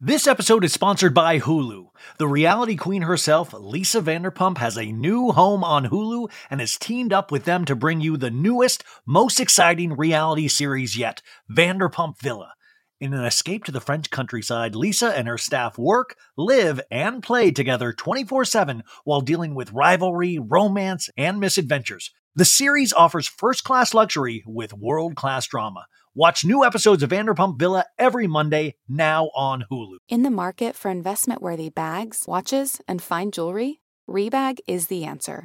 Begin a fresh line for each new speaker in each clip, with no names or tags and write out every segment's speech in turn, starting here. This episode is sponsored by Hulu. The reality queen herself, Lisa Vanderpump, has a new home on Hulu and has teamed up with them to bring you the newest, most exciting reality series yet Vanderpump Villa. In an escape to the French countryside, Lisa and her staff work, live, and play together 24 7 while dealing with rivalry, romance, and misadventures. The series offers first class luxury with world class drama. Watch new episodes of Vanderpump Villa every Monday, now on Hulu.
In the market for investment worthy bags, watches, and fine jewelry, Rebag is the answer.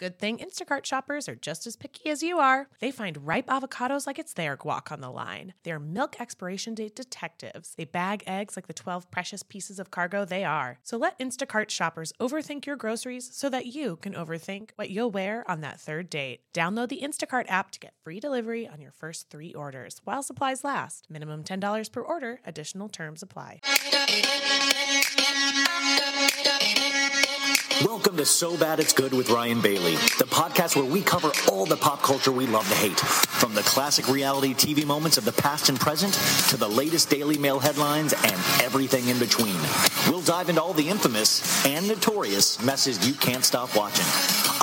Good thing Instacart shoppers are just as picky as you are. They find ripe avocados like it's their guac on the line. They're milk expiration date detectives. They bag eggs like the 12 precious pieces of cargo they are. So let Instacart shoppers overthink your groceries so that you can overthink what you'll wear on that third date. Download the Instacart app to get free delivery on your first three orders while supplies last. Minimum $10 per order, additional terms apply.
Welcome to So Bad It's Good with Ryan Bailey Reality, the podcast where we cover all the pop culture we love to hate, from the classic reality TV moments of the past and present to the latest Daily Mail headlines and everything in between. We'll dive into all the infamous and notorious messes you can't stop watching.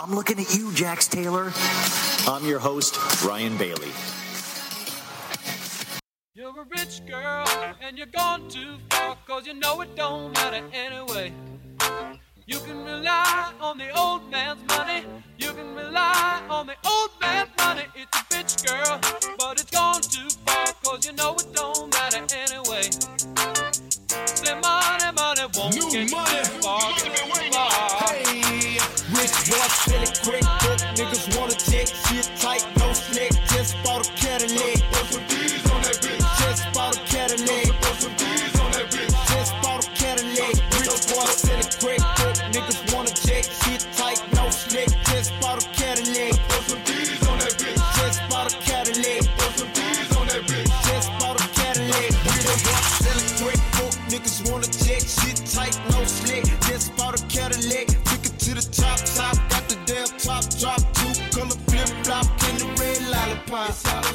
I'm looking at you, Jax Taylor. I'm your host, Ryan Bailey. You're a rich girl and you're gone too far, cause you know it don't matter anyway. You can rely on the old man's money. You can rely on the old man's money. It's a bitch, girl, but it's gone too far, cause you know it don't matter anyway. The money, money won't New get money. too far. Too far. Hey, rich, rough, silly, great book. Niggas wanna check shit tight. It's your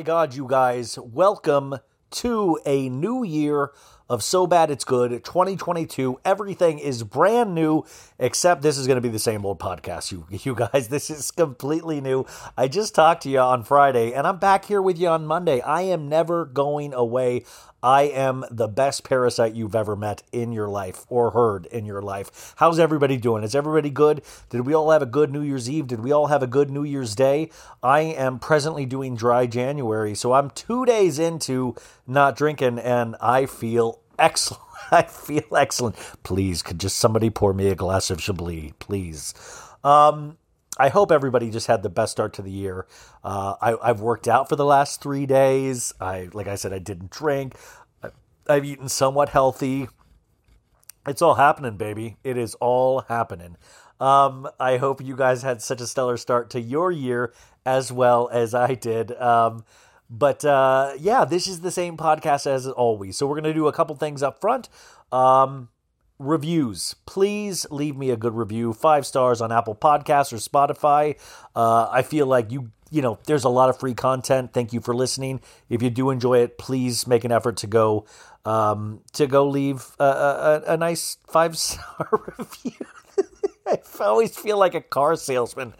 my God, you guys, welcome to a new year of So Bad It's Good 2022. Everything is brand new, except this is going to be the same old podcast, you, you guys. This is completely new. I just talked to you on Friday, and I'm back here with you on Monday. I am never going away. I am the best parasite you've ever met in your life or heard in your life. How's everybody doing? Is everybody good? Did we all have a good New Year's Eve? Did we all have a good New Year's Day? I am presently doing dry January, so I'm two days into not drinking and I feel excellent. I feel excellent. Please, could just somebody pour me a glass of Chablis, please? Um, I hope everybody just had the best start to the year. Uh, I, have worked out for the last three days. I, like I said, I didn't drink. I, I've eaten somewhat healthy. It's all happening, baby. It is all happening. Um, I hope you guys had such a stellar start to your year as well as I did. Um, but uh, yeah, this is the same podcast as always. So we're going to do a couple things up front. Um, reviews. Please leave me a good review, five stars on Apple Podcasts or Spotify. Uh, I feel like you, you know, there's a lot of free content. Thank you for listening. If you do enjoy it, please make an effort to go um, to go leave a, a, a nice five star review. I always feel like a car salesman.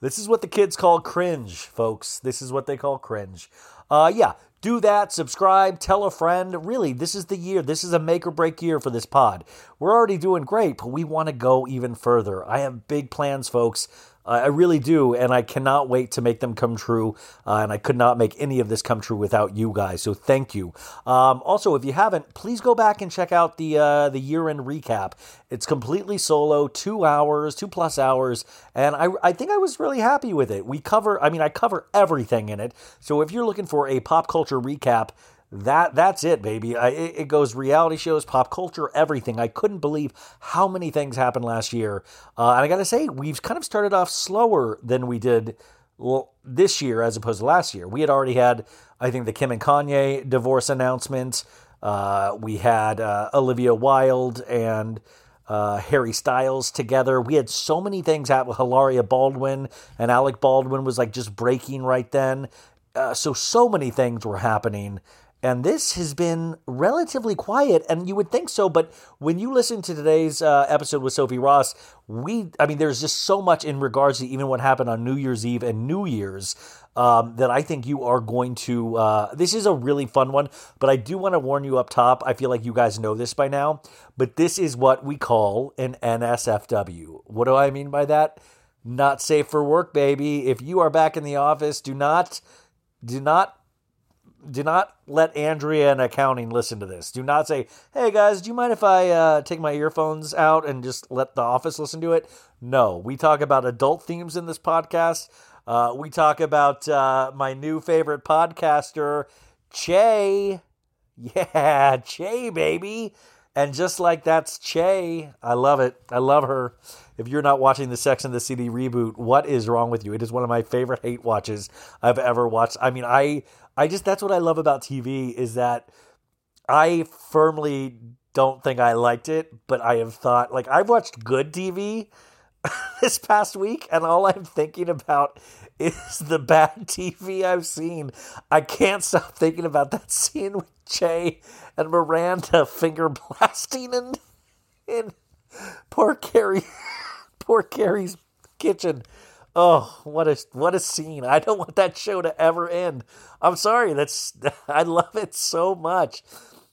This is what the kids call cringe, folks. This is what they call cringe. Uh, yeah, do that, subscribe, tell a friend. Really, this is the year. This is a make or break year for this pod. We're already doing great, but we want to go even further. I have big plans, folks. I really do, and I cannot wait to make them come true. Uh, and I could not make any of this come true without you guys. So thank you. Um, also, if you haven't, please go back and check out the uh, the year end recap. It's completely solo, two hours, two plus hours, and I I think I was really happy with it. We cover, I mean, I cover everything in it. So if you're looking for a pop culture recap that that's it, baby. I, it, goes reality shows, pop culture, everything. I couldn't believe how many things happened last year, uh, and I got to say, we've kind of started off slower than we did well, this year as opposed to last year. We had already had, I think, the Kim and Kanye divorce announcement. Uh, we had uh, Olivia Wilde and uh, Harry Styles together. We had so many things out with Hilaria Baldwin and Alec Baldwin was like just breaking right then. Uh, so so many things were happening and this has been relatively quiet, and you would think so, but when you listen to today's uh, episode with Sophie Ross, we, I mean, there's just so much in regards to even what happened on New Year's Eve and New Year's um, that I think you are going to. Uh, this is a really fun one, but I do want to warn you up top. I feel like you guys know this by now, but this is what we call an NSFW. What do I mean by that? Not safe for work, baby. If you are back in the office, do not, do not do not let Andrea and accounting listen to this. Do not say, "Hey guys, do you mind if I uh, take my earphones out and just let the office listen to it?" No, we talk about adult themes in this podcast. Uh, we talk about uh, my new favorite podcaster, Che. Yeah, Che baby, and just like that's Che, I love it. I love her. If you're not watching the Sex and the City reboot, what is wrong with you? It is one of my favorite hate watches I've ever watched. I mean, I I just that's what I love about TV is that I firmly don't think I liked it, but I have thought like I've watched good TV this past week and all I'm thinking about is the bad TV I've seen. I can't stop thinking about that scene with Che and Miranda finger blasting and, and poor Carrie poor Carrie's kitchen. Oh, what a what a scene! I don't want that show to ever end. I'm sorry. That's I love it so much.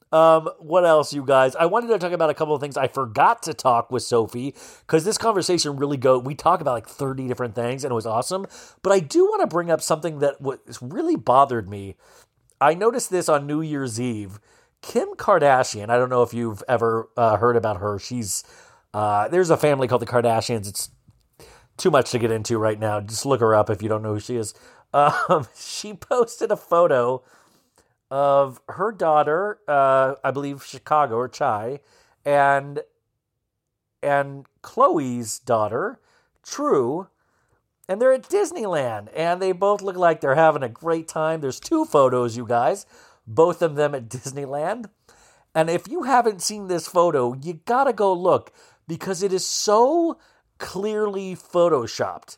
Um, what else, you guys? I wanted to talk about a couple of things I forgot to talk with Sophie because this conversation really go. We talk about like thirty different things, and it was awesome. But I do want to bring up something that was really bothered me. I noticed this on New Year's Eve. Kim Kardashian. I don't know if you've ever uh, heard about her. She's uh, there's a family called the Kardashians. It's too much to get into right now. Just look her up if you don't know who she is. Um, she posted a photo of her daughter, uh, I believe Chicago or Chai, and and Khloé's daughter, True, and they're at Disneyland, and they both look like they're having a great time. There's two photos, you guys, both of them at Disneyland. And if you haven't seen this photo, you gotta go look because it is so clearly photoshopped.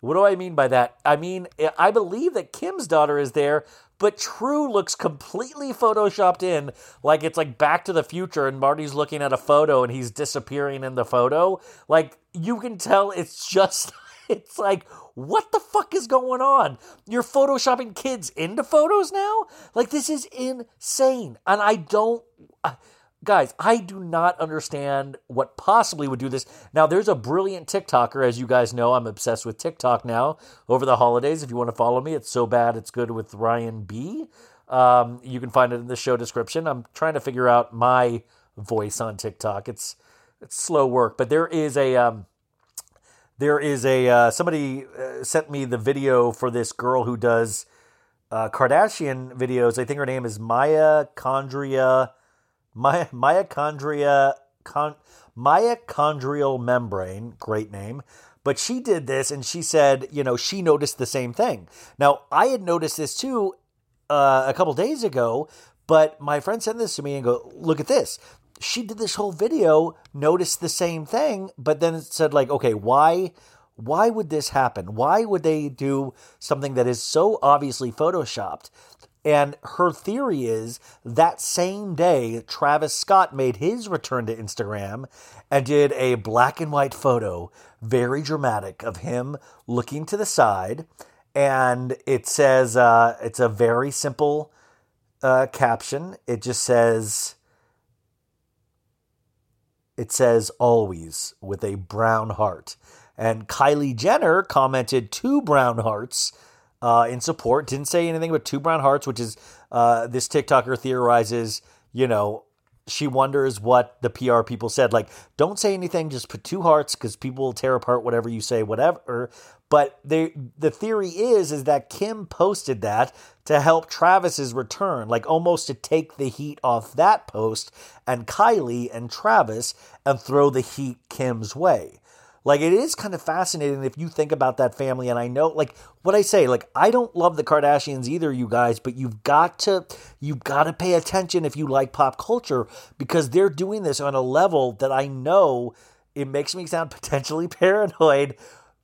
What do I mean by that? I mean, I believe that Kim's daughter is there, but True looks completely photoshopped in, like it's like Back to the Future, and Marty's looking at a photo and he's disappearing in the photo. Like you can tell, it's just, it's like, what the fuck is going on? You're photoshopping kids into photos now? Like this is insane, and I don't. I, guys, I do not understand what possibly would do this. Now, there's a brilliant TikToker, as you guys know. I'm obsessed with TikTok now over the holidays. If you want to follow me, it's so bad, it's good with Ryan B. Um, you can find it in the show description. I'm trying to figure out my voice on TikTok. It's it's slow work, but there is a um, there is a uh, somebody uh, sent me the video for this girl who does uh, Kardashian videos. I think her name is Maya Condria my, mitochondria con, mitochondrial membrane, great name. But she did this and she said, you know, she noticed the same thing. Now, I had noticed this too uh, a couple days ago, but my friend sent this to me and go, look at this. She did this whole video, noticed the same thing, but then it said like, okay, why why would this happen? Why would they do something that is so obviously photoshopped and her theory is that same day, Travis Scott made his return to Instagram and did a black and white photo, very dramatic, of him looking to the side. And it says, uh, it's a very simple uh, caption. It just says, it says always with a brown heart. And Kylie Jenner commented two brown hearts uh, in support. Didn't say anything about two brown hearts, which is uh, this TikToker theorizes, you know, she wonders what the PR people said. Like, don't say anything, just put two hearts because people will tear apart whatever you say, whatever. But they, the theory is is that Kim posted that to help Travis's return, like almost to take the heat off that post and Kylie and Travis and throw the heat Kim's way. Like it is kind of fascinating if you think about that family. And I know, like what I say, like I don't love the Kardashians either, you guys, but you've got to you've got to pay attention if you like pop culture because they're doing this on a level that I know it makes me sound potentially paranoid,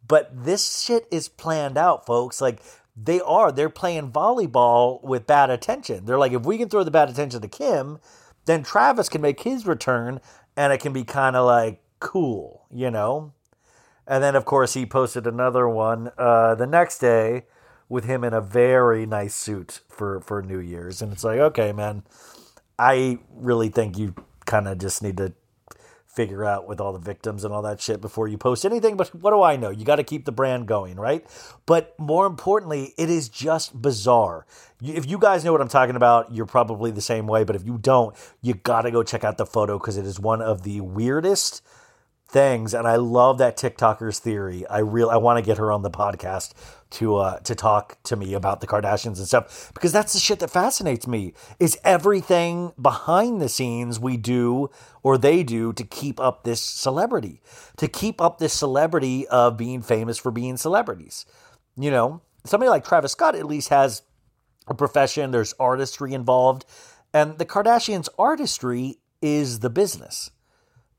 but this shit is planned out, folks. Like they are, they're playing volleyball with bad attention. They're like, if we can throw the bad attention to Kim, then Travis can make his return and it can be kind of like cool, you know? And then, of course, he posted another one uh, the next day with him in a very nice suit for, for New Year's. And it's like, okay, man, I really think you kind of just need to figure out with all the victims and all that shit before you post anything. But what do I know? You got to keep the brand going, right? But more importantly, it is just bizarre. If you guys know what I'm talking about, you're probably the same way. But if you don't, you got to go check out the photo because it is one of the weirdest things. And I love that TikTokers theory. I real I want to get her on the podcast to uh, to talk to me about the Kardashians and stuff because that's the shit that fascinates me. Is everything behind the scenes we do or they do to keep up this celebrity, to keep up this celebrity of being famous for being celebrities. You know, somebody like Travis Scott at least has a profession. There's artistry involved, and the Kardashians' artistry is the business.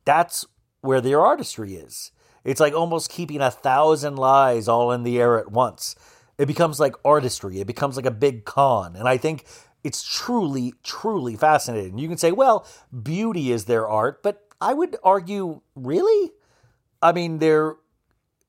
That's where their artistry is. It's like almost keeping a thousand lies all in the air at once. It becomes like artistry, it becomes like a big con. And I think it's truly, truly fascinating. You can say, well, beauty is their art, but I would argue, really? I mean, their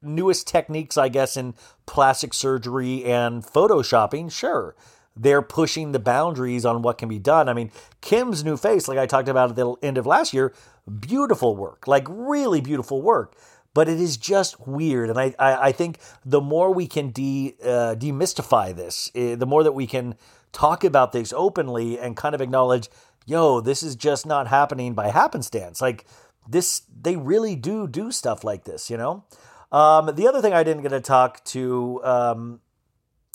newest techniques, I guess, in plastic surgery and photoshopping, sure they're pushing the boundaries on what can be done. I mean, Kim's new face, like I talked about at the end of last year, beautiful work, like really beautiful work. But it is just weird, and I I, I think the more we can de uh, demystify this, uh, the more that we can talk about this openly and kind of acknowledge, yo, this is just not happening by happenstance. Like this, they really do do stuff like this, you know. Um, the other thing I didn't get to talk to um,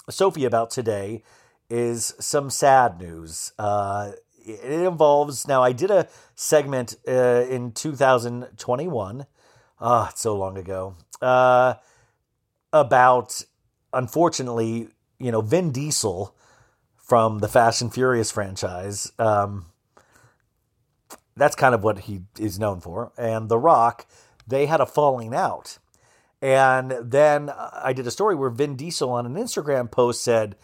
Sophie about today is some sad news. Uh, it involves now. I did a segment uh, in 2021. Ah, oh, so long ago. Uh, about unfortunately, you know, Vin Diesel from the Fast and Furious franchise. Um, that's kind of what he is known for. And The Rock, they had a falling out. And then I did a story where Vin Diesel on an Instagram post said,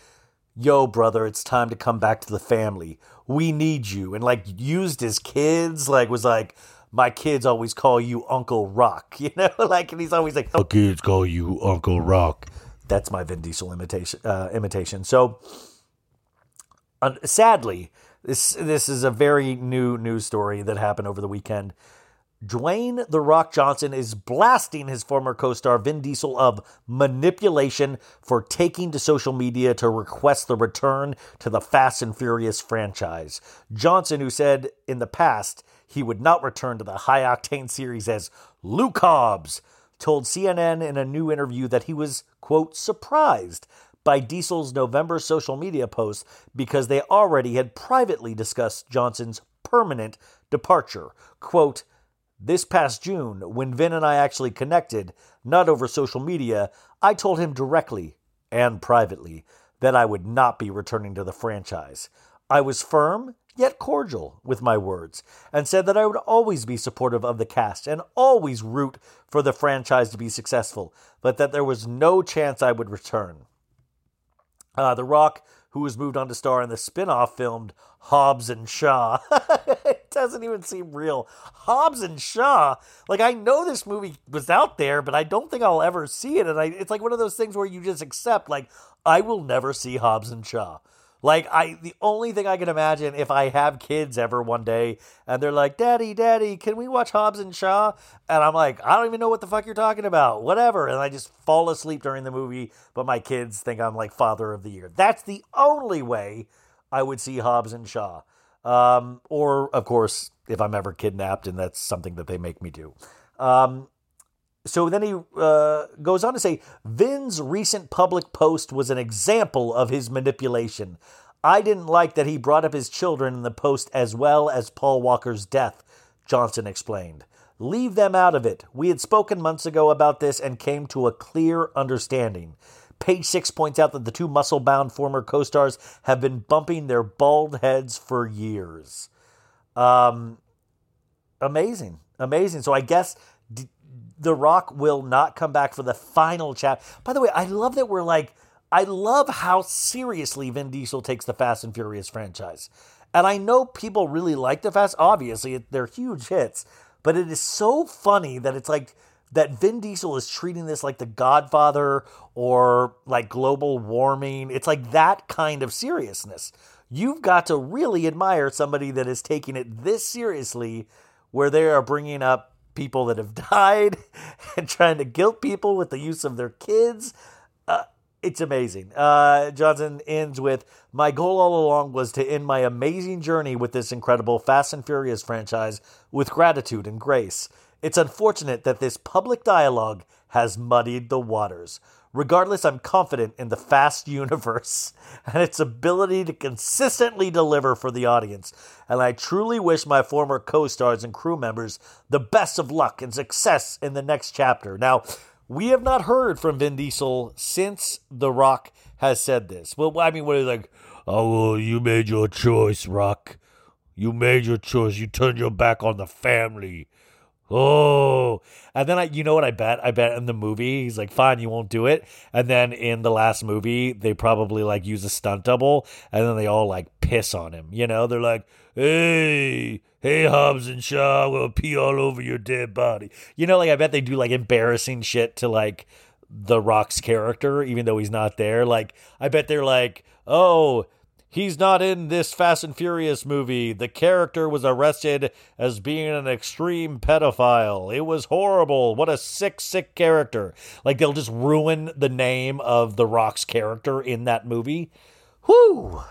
yo, brother, it's time to come back to the family. We need you. And like used his kids, like was like, my kids always call you Uncle Rock, you know, like, and he's always like, oh, my kids call you Uncle Rock. That's my Vin Diesel imitation. Uh, imitation. So, sadly, this this is a very new news story that happened over the weekend Dwayne The Rock Johnson is blasting his former co star Vin Diesel of manipulation for taking to social media to request the return to the Fast and Furious franchise. Johnson, who said in the past he would not return to the high octane series as Luke Hobbs, told CNN in a new interview that he was, quote, surprised by Diesel's November social media post because they already had privately discussed Johnson's permanent departure. Quote, this past June, when Vin and I actually connected, not over social media, I told him directly and privately that I would not be returning to the franchise. I was firm yet cordial with my words and said that I would always be supportive of the cast and always root for the franchise to be successful, but that there was no chance I would return. Uh, the Rock who was moved on to star in the spin-off filmed Hobbs and Shaw. it doesn't even seem real. Hobbs and Shaw. Like I know this movie was out there, but I don't think I'll ever see it and I, it's like one of those things where you just accept like I will never see Hobbs and Shaw. Like I the only thing I can imagine if I have kids ever one day and they're like, "Daddy, daddy, can we watch Hobbs and Shaw?" and I'm like, "I don't even know what the fuck you're talking about." Whatever. And I just fall asleep during the movie, but my kids think I'm like father of the year. That's the only way I would see Hobbs and Shaw. Um, or of course, if I'm ever kidnapped and that's something that they make me do. Um, so then he uh, goes on to say Vin's recent public post was an example of his manipulation. I didn't like that he brought up his children in the post as well as Paul Walker's death, Johnson explained. Leave them out of it. We had spoken months ago about this and came to a clear understanding. Page six points out that the two muscle bound former co stars have been bumping their bald heads for years. Um, amazing. Amazing. So I guess the Rock will not come back for the final chapter. By the way, I love that we're like, I love how seriously Vin Diesel takes the Fast and Furious franchise. And I know people really like the Fast. Obviously, they're huge hits, but it is so funny that it's like that Vin Diesel is treating this like The Godfather or like global warming. It's like that kind of seriousness. You've got to really admire somebody that is taking it this seriously, where they are bringing up people that have died and trying to guilt people with the use of their kids. Uh, it's amazing. Uh, Johnson ends with My goal all along was to end my amazing journey with this incredible Fast and Furious franchise with gratitude and grace. It's unfortunate that this public dialogue has muddied the waters. Regardless, I'm confident in the Fast universe and its ability to consistently deliver for the audience, and I truly wish my former co stars and crew members the best of luck and success in the next chapter. Now, we have not heard from Vin Diesel since The Rock has said this. Well, I mean, what is like, oh, well, you made your choice, Rock. You made your choice. You turned your back on the family. Oh, and then I, you know what I bet? I bet in the movie he's like, "Fine, you won't do it." And then in the last movie, they probably like use a stunt double, and then they all like piss on him. You know, they're like, "Hey, hey, Hobbs and Shaw, we'll pee all over your dead body." You know, like I bet they do like embarrassing shit to like the Rock's character, even though he's not there. Like I bet they're like, "Oh, He's not in this Fast and Furious movie. The character was arrested as being an extreme pedophile. It was horrible. What a sick, sick character. Like, they'll just ruin the name of The Rock's character in that movie. Whoo!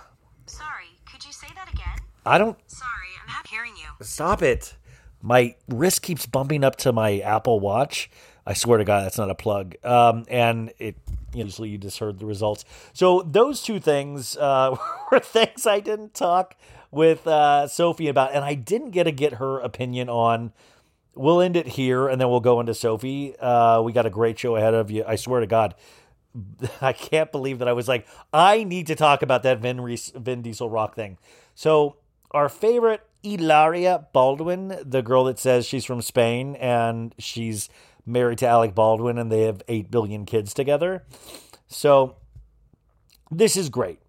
Sorry, could you say that again? I
don't.
Sorry, I'm not hearing you.
Stop it. My wrist keeps bumping up to my Apple Watch. I swear to God, that's not a plug. Um, and it usually you just heard the results. So those two things uh, were things I didn't talk with uh, Sophie about, and I didn't get to get her opinion on. We'll end it here, and then we'll go into Sophie. Uh, we got a great show ahead of you. I swear to God, I can't believe that I was like, I need to talk about that Vin, Reese, Vin Diesel rock thing. So our favorite Hilaria Baldwin, the girl that says she's from Spain and she's married to Alec Baldwin and they have 8 billion kids together. So this is great.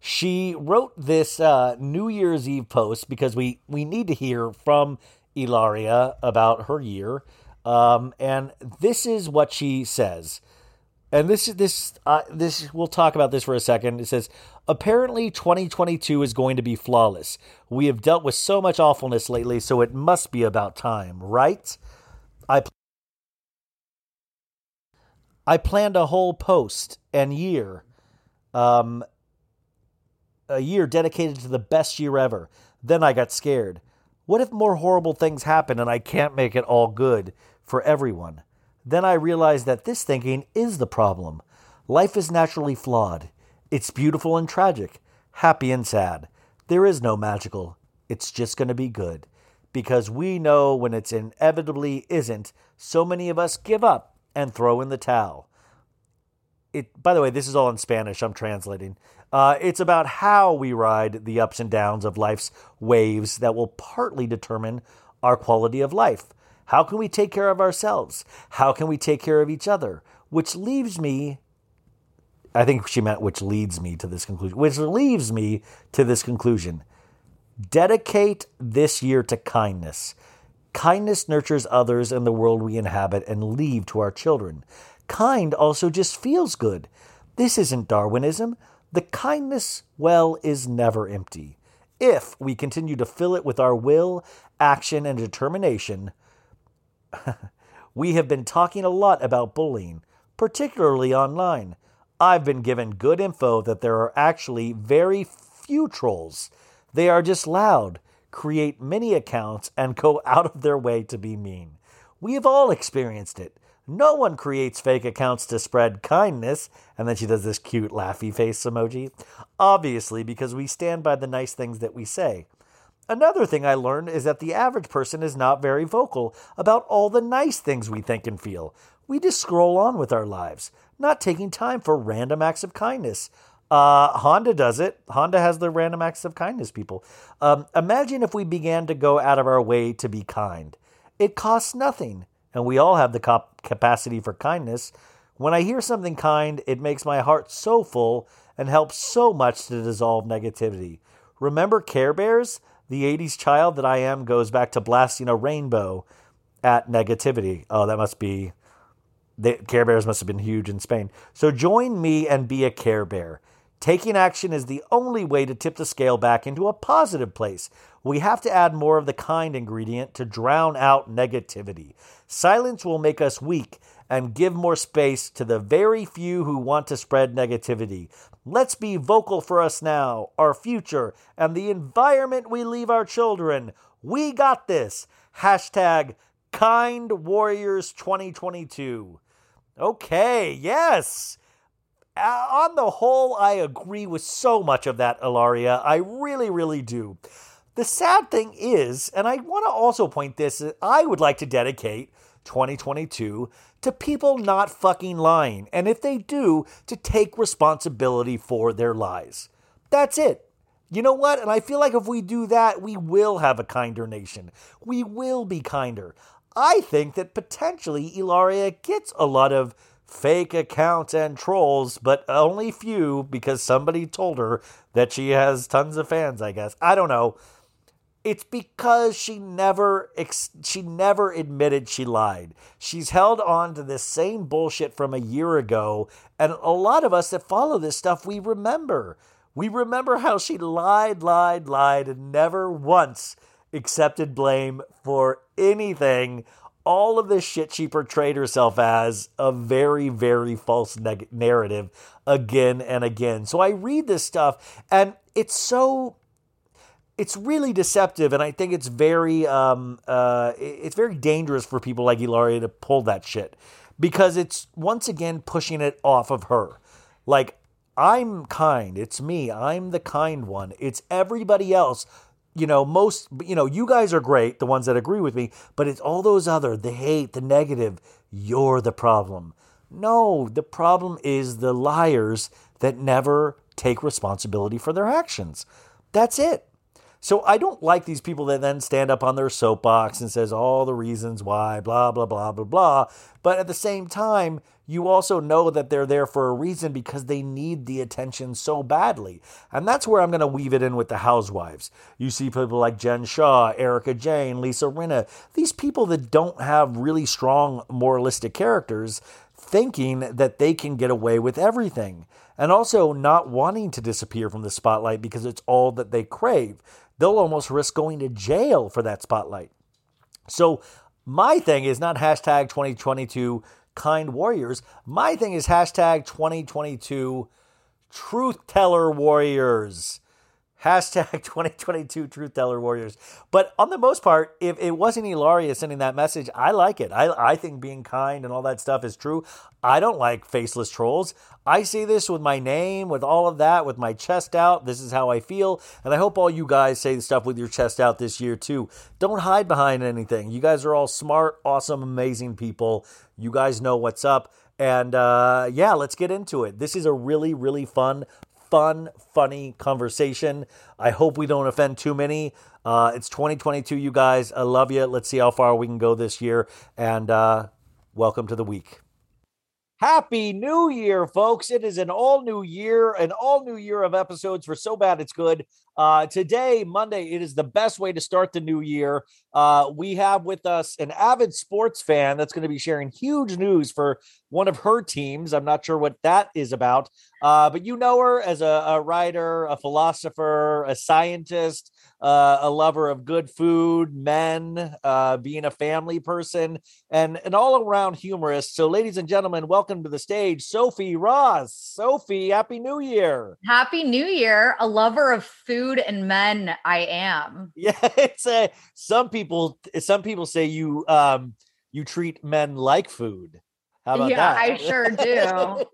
She wrote this uh, New Year's Eve post because we, we need to hear from Hilaria about her year. Um, and this is what she says. And this is this uh, this we'll talk about this for a second. It says apparently 2022 is going to be flawless. We have dealt with so much awfulness lately, so it must be about time, right? I planned a whole post and year, um, a year dedicated to the best year ever. Then I got scared. What if more horrible things happen and I can't make it all good for everyone? Then I realized that this thinking is the problem. Life is naturally flawed. It's beautiful and tragic, happy and sad. There is no magical. It's just going to be good. Because we know when it's inevitably isn't, so many of us give up and throw in the towel. It, by the way, this is all in Spanish. I'm translating. Uh, it's about how we ride the ups and downs of life's waves that will partly determine our quality of life. How can we take care of ourselves? How can we take care of each other? Which leaves me, I think she meant which leads me to this conclusion, which leaves me to this conclusion. Dedicate this year to kindness. Kindness nurtures others and the world we inhabit and leave to our children. Kind also just feels good. This isn't Darwinism. The kindness well is never empty. If we continue to fill it with our will, action, and determination, we have been talking a lot about bullying, particularly online. I've been given good info that there are actually very few trolls. They are just loud, create many accounts and go out of their way to be mean. We have all experienced it. No one creates fake accounts to spread kindness. And then she does this cute laughy face emoji. Obviously, because we stand by the nice things that we say. Another thing I learned is that the average person is not very vocal about all the nice things we think and feel. We just scroll on with our lives, not taking time for random acts of kindness. Uh, Honda does it. Honda has the random acts of kindness people. Um, imagine if we began to go out of our way to be kind. It costs nothing, and we all have the cop- capacity for kindness. When I hear something kind, it makes my heart so full and helps so much to dissolve negativity. Remember Care Bears? The 80s child that I am goes back to blasting a rainbow at negativity. Oh, that must be. The Care Bears must have been huge in Spain. So join me and be a Care Bear. Taking action is the only way to tip the scale back into a positive place. We have to add more of the kind ingredient to drown out negativity. Silence will make us weak and give more space to the very few who want to spread negativity. Let's be vocal for us now, our future, and the environment we leave our children. We got this. Hashtag Kind Warriors 2022. Okay, yes. Uh, on the whole, I agree with so much of that, Hilaria. I really, really do. The sad thing is, and I want to also point this, I would like to dedicate 2022 to people not fucking lying. And if they do, to take responsibility for their lies. That's it. You know what? And I feel like if we do that, we will have a kinder nation. We will be kinder. I think that potentially Hilaria gets a lot of fake accounts and trolls, but only few because somebody told her that she has tons of fans, I guess. I don't know. It's because she never ex- she never admitted she lied. She's held on to this same bullshit from a year ago, and a lot of us that follow this stuff we remember. We remember how she lied, lied, lied and never once accepted blame for anything all of this shit she portrayed herself as a very, very false neg- narrative again and again. So I read this stuff and it's so. It's really deceptive, and I think it's very, um, uh, it's very dangerous for people like Hilaria to pull that shit, because it's once again pushing it off of her. Like I'm kind. It's me. I'm the kind one. It's everybody else you know, most, you know, you guys are great, the ones that agree with me, but it's all those other, the hate, the negative, you're the problem. No, the problem is the liars that never take responsibility for their actions. That's it. So I don't like these people that then stand up on their soapbox and says all the reasons why, blah, blah, blah, blah, blah. But at the same time, you also know that they're there for a reason because they need the attention so badly. And that's where I'm going to weave it in with the housewives. You see people like Jen Shah, Erika Jayne, Lisa Rinna, these people that don't have really strong moralistic characters thinking that they can get away with everything and also not wanting to disappear from the spotlight because it's all that they crave they'll almost risk going to jail for that spotlight. So my thing is not hashtag 2022 kind warriors. My thing is hashtag 2022 truth teller warriors. Hashtag 2022 Truth Teller Warriors. But on the most part, if it wasn't Hilaria sending that message, I like it. I, I think being kind and all that stuff is true. I don't like faceless trolls. I say this with my name, with all of that, with my chest out. This is how I feel. And I hope all you guys say stuff with your chest out this year, too. Don't hide behind anything. You guys are all smart, awesome, amazing people. You guys know what's up. And uh, yeah, let's get into it. This is a really, really fun fun, funny conversation. I hope we don't offend too many. Uh, it's 2022, you guys. I love you. Let's see how far we can go this year. And uh, welcome to the week. Happy New Year, folks. It is an all new year, an all new year of episodes for So Bad It's Good. Uh, today, Monday, it is the best way to start the new year. Uh, we have with us an avid sports fan that's going to be sharing huge news for one of her teams. I'm not sure what that is about, uh, but you know her as a, a writer, a philosopher, a scientist uh, a lover of good food, men, uh, being a family person, and an all around humorist. So, ladies and gentlemen, welcome to the stage, Sophie Ross. Sophie, Happy New Year.
Happy New Year. A lover of food and men, I am.
Yeah, it's a, some people, some people say you, um, you treat men like food How yeah,
that?
I
sure do.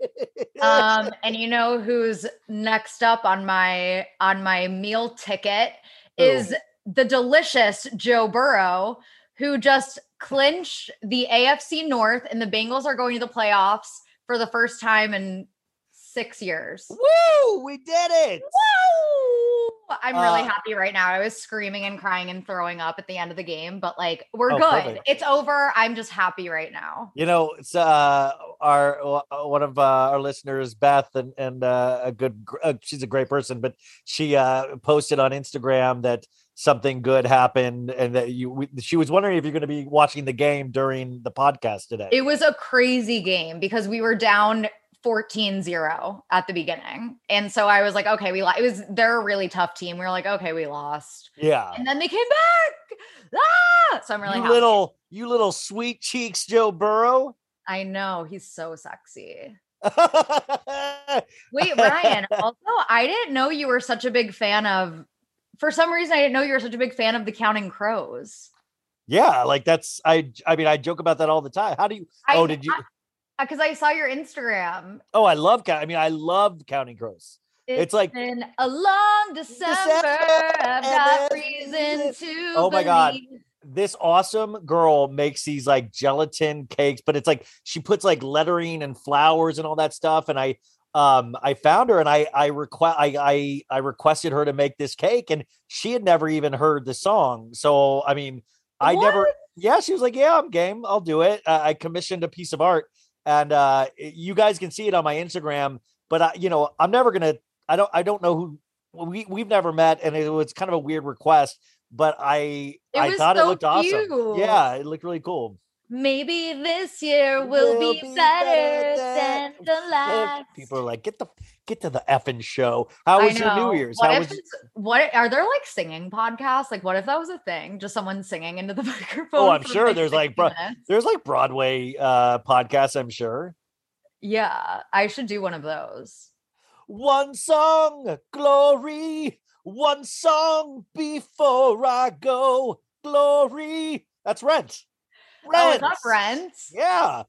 um, and you know who's next up on my on my meal ticket Ooh. is the delicious Joe Burrow, who just clinched the AFC North, and the Bengals are going to the playoffs for the first time in six years.
Woo! We did it! Woo!
I'm really uh, happy right now. I was screaming and crying and throwing up at the end of the game, but like we're oh, good. Perfect. It's over. I'm just happy right now.
You know, it's uh our uh, one of uh, our listeners, Beth, and and uh, a good. Uh, she's a great person, but she uh posted on Instagram that something good happened and that you we, she was wondering if you're going to be watching the game during the podcast today.
It was a crazy game because we were down 14 0 at the beginning. And so I was like, okay, we lost. It was, they're a really tough team. We were like, okay, we lost.
Yeah.
And then they came back. Ah! So I'm really you
little, you little sweet cheeks, Joe Burrow.
I know. He's so sexy. Wait, Ryan, also, I didn't know you were such a big fan of, for some reason, I didn't know you were such a big fan of the Counting Crows.
Yeah, like that's I I mean I joke about that all the time. How do you I, Oh, did you
because uh, I saw your Instagram.
Oh, I love. I mean, I love Counting Crows. It's, it's like
been a long December. December I've got
reason to. Oh my god. This awesome girl makes these like gelatin cakes, but it's like she puts like lettering and flowers and all that stuff. And I um I found her and I I request I, I I requested her to make this cake and she had never even heard the song. So I mean I what? never yeah she was like yeah I'm game I'll do it. Uh, I commissioned a piece of art and uh, you guys can see it on my Instagram. But I, you know, I'm never gonna. I don't. I don't know who we we've never met, and it was kind of a weird request. But I I thought so it looked cute. awesome. Yeah, it looked really cool
maybe this year will, will be, be, better, than, than the last.
People are like, get the get to the effing show. How was your New Year's?
What
How was
what are there like singing podcasts? Like, what if that was a thing? Just someone singing into the oh, microphone. Oh,
I'm sure the there's like bro- there's like Broadway uh podcasts, I'm sure.
Yeah, I should do one of those.
One song, glory. One song before I go, glory. That's Rent.
Oh, rent. Oh, up, Rent?
Yeah.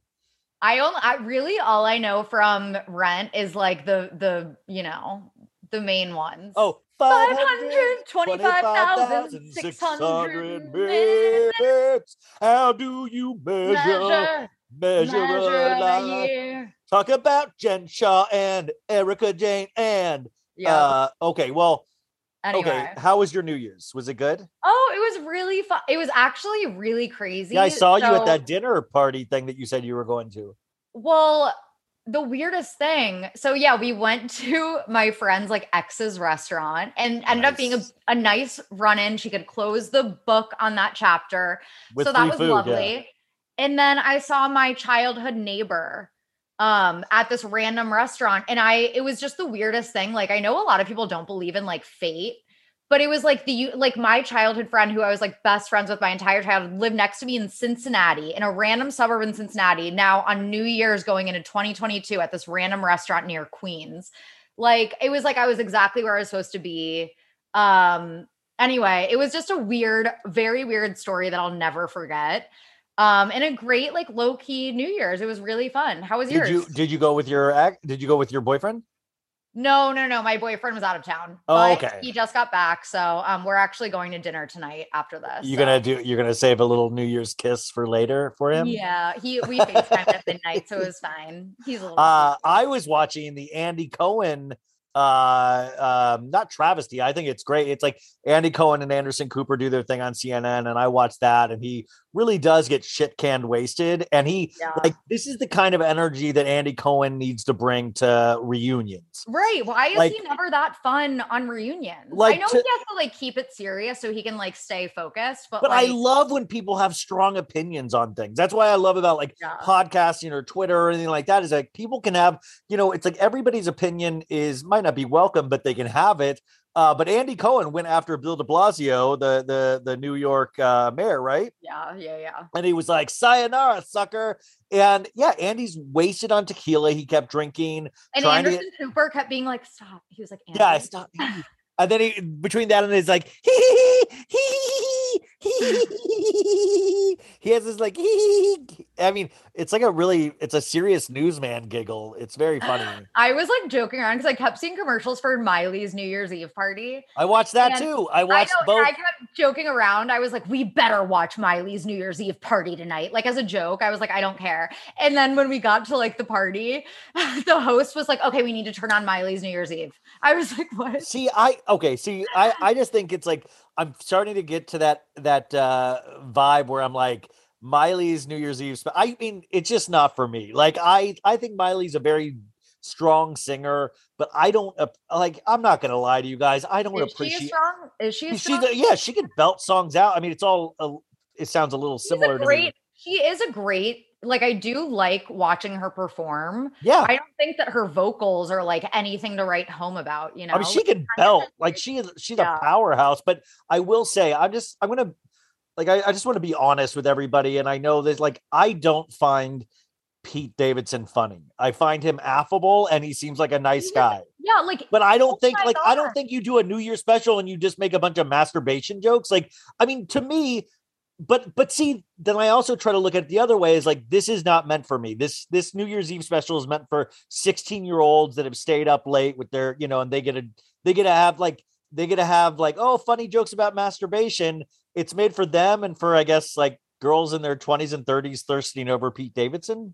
I only I really all I know from Rent is like the the you know the main ones.
Oh,
525,600 minutes.
How do you measure measure, measure a, life? year? Talk about Jen Shah and Erika Jayne and yeah. Uh, okay, well, Anyway. Okay, how was your New Year's? Was it good?
Oh, it was really fun. It was actually really crazy. Yeah,
I saw so, you at that dinner party thing that you said you were going to.
Well, the weirdest thing. So yeah, we went to my friend's like ex's restaurant and nice. ended up being a, a nice run-in. She could close the book on that chapter. With so that was food, lovely. Yeah. And then I saw my childhood neighbor um at this random restaurant and i it was just the weirdest thing like i know a lot of people don't believe in like fate but it was like the like my childhood friend who i was like best friends with my entire childhood lived next to me in cincinnati in a random suburb in cincinnati now on new year's going into 2022 at this random restaurant near queens like it was like i was exactly where i was supposed to be um anyway it was just a weird very weird story that i'll never forget um and a great like low key new year's it was really fun how was yours
did you did you go with your did you go with your boyfriend
no no no my boyfriend was out of town oh, okay he just got back so um we're actually going to dinner tonight after this you're so. gonna
do you're gonna save a little new year's kiss for later for him
yeah he we FaceTimed at midnight so it was fine he's a little uh,
i was watching the andy cohen uh um not travesty i think it's great it's like andy cohen and anderson cooper do their thing on cnn and i watched that and he really does get shit canned wasted. And he yeah. like this is the kind of energy that Andy Cohen needs to bring to reunions.
Right. Why is like, he never that fun on reunions? Like I know to, he has to like keep it serious so he can like stay focused, but
But
like, I
love when people have strong opinions on things. That's why I love about like yeah. podcasting or Twitter or anything like that, is like people can have, you know, it's like everybody's opinion is might not be welcome, but they can have it. Uh, but Andy Cohen went after Bill De Blasio, the the the New York uh, mayor, right?
Yeah, yeah, yeah.
And he was like, "Sayonara, sucker!" And yeah, Andy's wasted on tequila. He kept drinking.
And Anderson to... Cooper kept being like, "Stop!" He was like, Andy.
"Yeah, stop." and then he between that and he's like, "Hee hee hee hee." he has this like I mean, it's like a really it's a serious newsman giggle. It's very funny.
I was like joking around because I kept seeing commercials for Miley's New Year's Eve party.
I watched that too. I watched I know, both. I kept
joking around. I was like, we better watch Miley's New Year's Eve party tonight. Like as a joke, I was like, I don't care. And then when we got to like the party, the host was like, okay, we need to turn on Miley's New Year's Eve. I was like, what?
See, I okay, see, I I just think it's like I'm starting to get to that that uh, vibe where I'm like Miley's New Year's Eve. I mean, it's just not for me. Like I I think Miley's a very strong singer, but I don't like. I'm not gonna lie to you guys. I don't is appreciate. She
strong? Is she? Strong?
She's a, yeah, she can belt songs out. I mean, it's all. A, it sounds a little She's similar a
great, to me. She is a great like I do like watching her perform.
Yeah.
I don't think that her vocals are like anything to write home about, you know.
I mean, she can belt. Like she is she's yeah. a powerhouse, but I will say I'm just I'm gonna like I, I just want to be honest with everybody. And I know there's like I don't find Pete Davidson funny. I find him affable and he seems like a nice guy.
Yeah, like
but I don't oh think like I don't think you do a New Year special and you just make a bunch of masturbation jokes. Like, I mean, to me, but but see then i also try to look at it the other way is like this is not meant for me this this new year's eve special is meant for 16 year olds that have stayed up late with their you know and they get to they get to have like they get to have like oh funny jokes about masturbation it's made for them and for i guess like girls in their 20s and 30s thirsting over pete davidson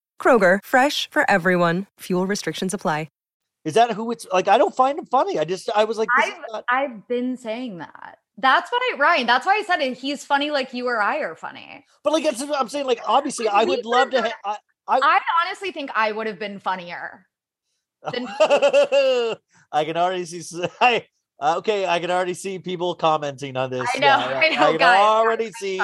Kroger, fresh for everyone. Fuel restrictions apply.
Is that who it's like? I don't find him funny. I just, I was like,
I've, not- I've been saying that. That's what I, Ryan, that's why I said it. He's funny like you or I are funny.
But like, that's what I'm saying. Like, obviously, I would love to. Ha- I, I,
I honestly think I would have been funnier. Than-
I can already see. I, uh, okay, I can already see people commenting on this.
I know, yeah, I, know, I can guys, already see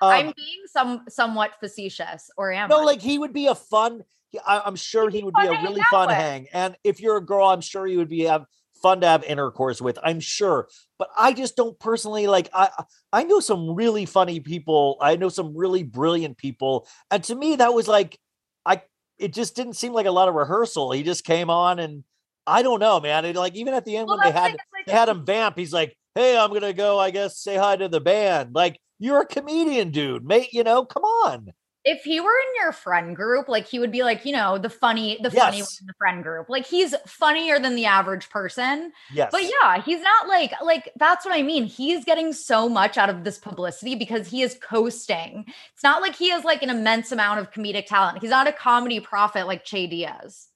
um, I'm being some somewhat facetious, or am
no? I? Like he would be a fun. I, am sure he would be a really fun with. hang. And if you're a girl, I'm sure you would be have fun to have intercourse with. I'm sure, but I just don't personally like. I I know some really funny people. I know some really brilliant people, and to me, that was like, I it just didn't seem like a lot of rehearsal. He just came on, and I don't know, man. It, like even at the end well, when they had like, they had him vamp, he's like, "Hey, I'm gonna go. I guess say hi to the band." Like you're a comedian, dude. Mate, you know, come on.
If he were in your friend group, like he would be like, you know, the funny, the yes. funny in the friend group. Like he's funnier than the average person. Yes. But yeah, he's not like, like, that's what I mean. He's getting so much out of this publicity because he is coasting. It's not like he has like an immense amount of comedic talent. He's not a comedy prophet like Che Diaz.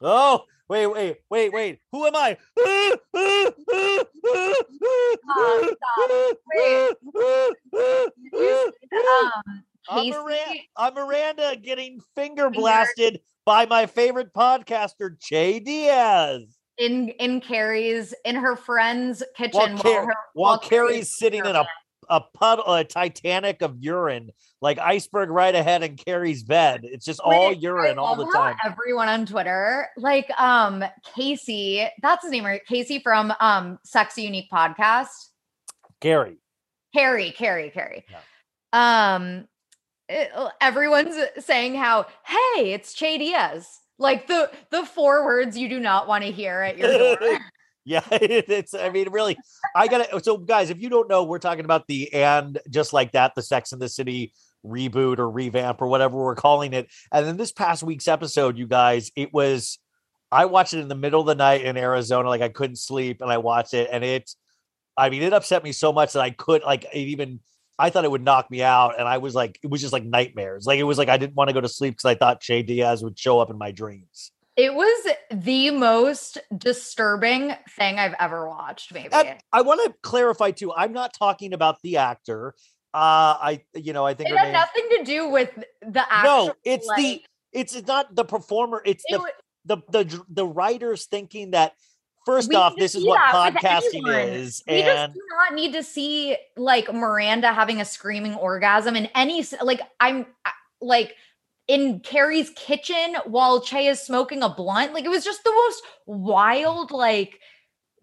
Oh, wait, wait, wait, wait. Who am I? I'm, Miranda, I'm Miranda getting finger blasted by my favorite podcaster, Che Diaz
in in Carrie's in her friend's kitchen
while,
Car-
while,
her,
while, while Carrie's sitting in a a puddle, a Titanic of urine, like iceberg right ahead and Carrie's bed. It's just Wait, all urine all the time.
Everyone on Twitter, like um Casey, that's his name, right? Casey from um Sexy Unique Podcast.
Gary.
Harry, Carrie, Carrie. Yeah. Um, it, eh, oh, everyone's saying how, hey, it's Che Diaz. Like the the four words you do not want to hear at your door.
Yeah, it's. I mean, really, I got to. Oh, so, guys, if you don't know, we're talking about the and just like that, the Sex in the City reboot or revamp or whatever we're calling it. And then this past week's episode, you guys, it was. I watched it in the middle of the night in Arizona, like I couldn't sleep, and I watched it, and it. I mean, it upset me so much that I could like it even. I thought it would knock me out, and I was like, it was just like nightmares. Like it was like I didn't want to go to sleep because I thought Che Diaz would show up in my dreams.
It was the most disturbing thing I've ever watched, maybe. And
I want to clarify too. I'm not talking about the actor. Uh, I you know, I think
it had name... nothing to do with the actor. No,
it's like... the it's not the performer, it's it the, was... the the the writers thinking that first we off, this is what podcasting is.
We and... just do not need to see like Miranda having a screaming orgasm in any like I'm like in Carrie's kitchen while Che is smoking a blunt. Like it was just the most wild, like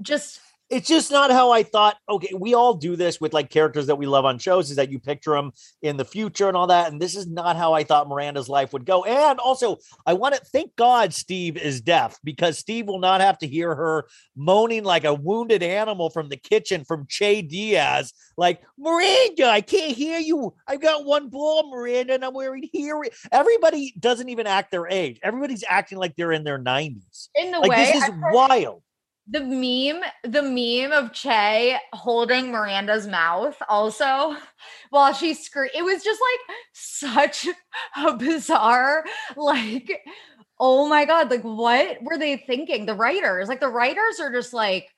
just
it's just not how I thought. Okay, we all do this with like characters that we love on shows is that you picture them in the future and all that. And this is not how I thought Miranda's life would go. And also, I want to thank God Steve is deaf because Steve will not have to hear her moaning like a wounded animal from the kitchen from Che Diaz, like Miranda, I can't hear you. I've got one ball, Miranda, and I'm wearing hearing. Everybody doesn't even act their age. Everybody's acting like they're in their 90s. In the like, way, this is wild
the meme, the meme of Che holding Miranda's mouth also while she screamed. It was just like such a bizarre, like, oh my God, like what were they thinking? The writers, like the writers are just like,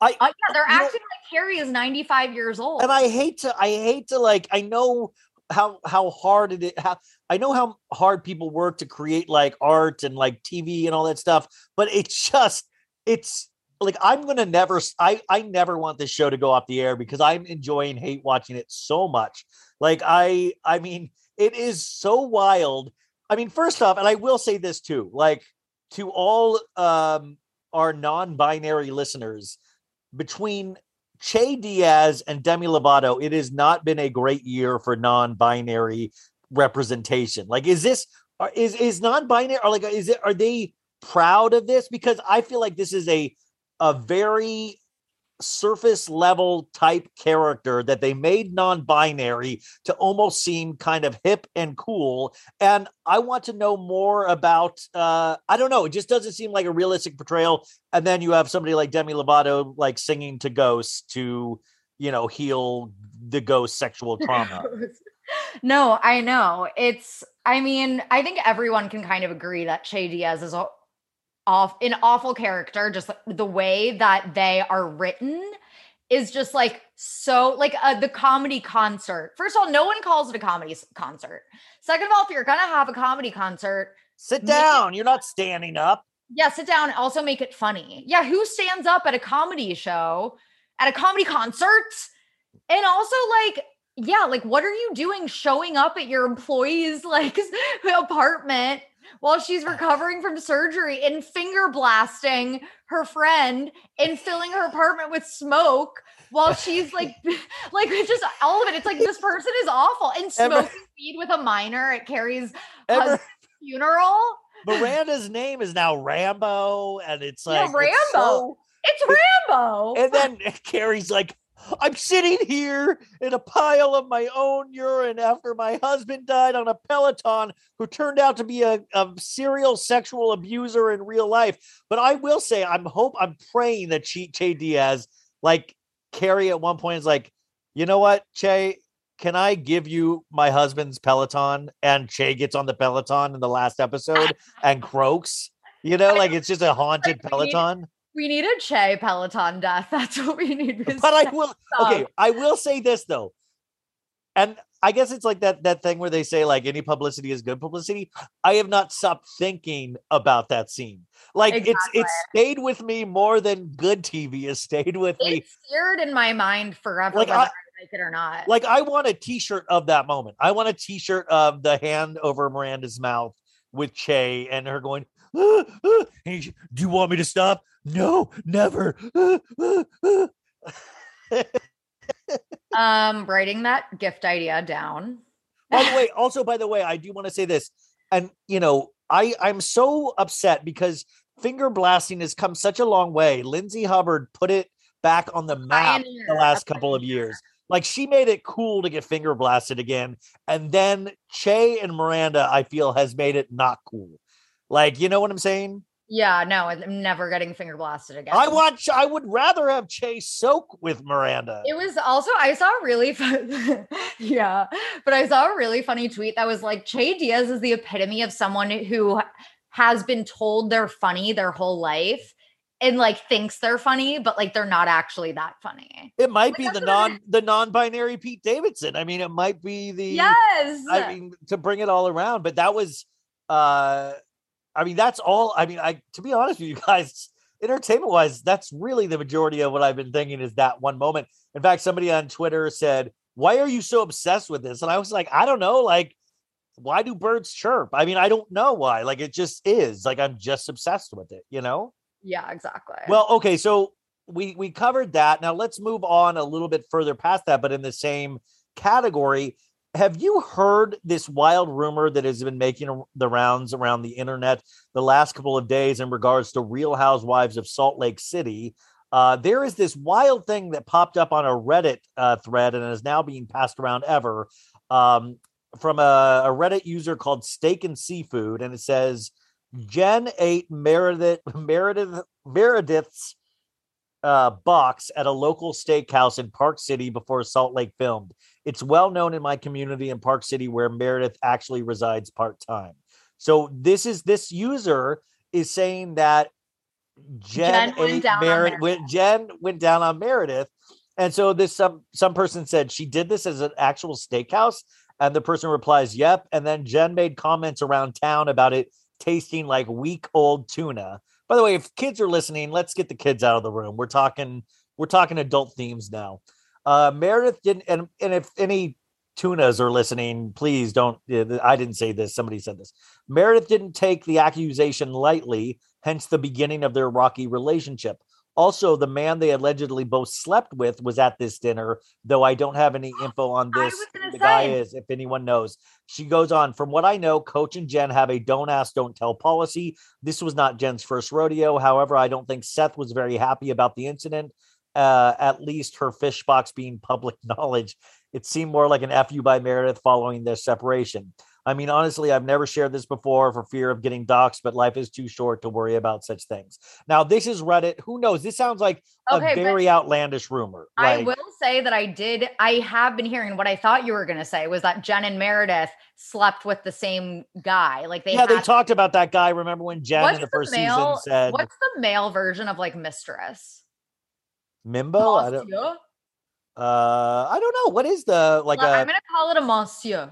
I, uh, yeah, they're acting know, like Carrie is 95 years old.
And I hate to, I hate to like, I know how how hard it is how I know how hard people work to create like art and like TV and all that stuff, but it's just it's like I'm gonna never I I never want this show to go off the air because I'm enjoying hate watching it so much. Like I I mean it is so wild. I mean, first off, and I will say this too, like to all um our non-binary listeners, between Che Diaz and Demi Lovato, it has not been a great year for non-binary representation. Like, is this uh, is is non-binary or like is it are they proud of this? Because I feel like this is a a very surface level type character that they made non binary to almost seem kind of hip and cool. And I want to know more about, uh, I don't know, it just doesn't seem like a realistic portrayal. And then you have somebody like Demi Lovato like singing to ghosts to, you know, heal the ghost sexual trauma.
no, I know. It's, I mean, I think everyone can kind of agree that Che Diaz is off an awful character just like, the way that they are written is just like so like uh, the comedy concert first of all no one calls it a comedy concert second of all if you're gonna have a comedy concert
sit down you're not standing up
yeah sit down also make it funny yeah who stands up at a comedy show at a comedy concert and also like yeah like what are you doing showing up at your employees like apartment while she's recovering from surgery and finger blasting her friend and filling her apartment with smoke while she's like like just all of it it's like this person is awful and smoking Ever. weed with a minor it carries a funeral
Miranda's name is now Rambo and it's like
yeah, Rambo it's, so, it's Rambo
and then Carrie's like I'm sitting here in a pile of my own urine after my husband died on a Peloton, who turned out to be a, a, serial sexual abuser in real life. But I will say, I'm hope I'm praying that che, che Diaz, like Carrie at one point, is like, you know what, Che, can I give you my husband's Peloton? And Che gets on the Peloton in the last episode and croaks. You know, like it's just a haunted Peloton
we need a Che Peloton death. That's what we need.
But I will. Okay, um, I will say this though, and I guess it's like that that thing where they say like any publicity is good publicity. I have not stopped thinking about that scene. Like exactly. it's it's stayed with me more than good TV has stayed with
it's me. Seared in my mind forever. Like I, like it or not.
Like I want a t-shirt of that moment. I want a t-shirt of the hand over Miranda's mouth with Che and her going, ah, ah, do you want me to stop? no, never.
um, writing that gift idea down.
By the way, also by the way, I do want to say this, and you know, I I'm so upset because finger blasting has come such a long way. Lindsay Hubbard put it back on the map Pioneer. the last couple of years. Like she made it cool to get finger blasted again, and then Che and Miranda, I feel, has made it not cool. Like you know what I'm saying?
Yeah, no, I'm never getting finger blasted again.
I watch. I would rather have Chase soak with Miranda.
It was also I saw a really fun, yeah, but I saw a really funny tweet that was like Che Diaz is the epitome of someone who has been told they're funny their whole life and like thinks they're funny, but like they're not actually that funny.
It might like, be the non I the non-binary Pete Davidson. I mean, it might be the yes. I mean, to bring it all around, but that was uh I mean, that's all. I mean, I to be honest with you guys, entertainment wise, that's really the majority of what I've been thinking is that one moment. In fact, somebody on Twitter said, "Why are you so obsessed with this?" And I was like, "I don't know. Like, why do birds chirp? I mean, I don't know why. Like, it just is. Like, I'm just obsessed with it. You know."
Yeah, exactly.
Well, okay, so we we covered that. Now let's move on a little bit further past that, but in the same category, have you heard this wild rumor that has been making the rounds around the internet the last couple of days in regards to Real Housewives of Salt Lake City? Uh, there is this wild thing that popped up on a Reddit uh, thread and is now being passed around ever um, from a, a, Reddit user called Steak and Seafood, and it says Jen ate Meredith Meredith Meredith's uh, box at a local steakhouse in Park City before Salt Lake filmed. It's well known in my community in Park City where Meredith actually resides part time. So this is this user is saying that Jen, Jen went Meredith. Went, Jen went down on Meredith, and so this some some person said she did this as an actual steakhouse, and the person replies, "Yep." And then Jen made comments around town about it tasting like week old tuna. By the way, if kids are listening, let's get the kids out of the room. We're talking we're talking adult themes now. Uh, Meredith didn't, and and if any tunas are listening, please don't. Eh, I didn't say this. Somebody said this. Meredith didn't take the accusation lightly, hence the beginning of their rocky relationship. Also, the man they allegedly both slept with was at this dinner, though I don't have any info on this. The say. guy is, if anyone knows. She goes on, from what I know, Coach and Jen have a don't ask, don't tell policy. This was not Jen's first rodeo. However, I don't think Seth was very happy about the incident, uh, at least her fish box being public knowledge. It seemed more like an FU by Meredith following their separation. I mean, honestly, I've never shared this before for fear of getting doxxed, but life is too short to worry about such things. Now, this is Reddit. Who knows? This sounds like okay, a very outlandish rumor. I
will say that I did, I have been hearing what I thought you were going to say was that Jen and Meredith slept with the same guy. Like they,
yeah, they talked about that guy. Remember when Jen in the, the first male, season said,
What's the male version of like mistress?
Mimbo? I don't, uh, I don't know. What is the like?
Well, a, I'm going to call it a monsieur.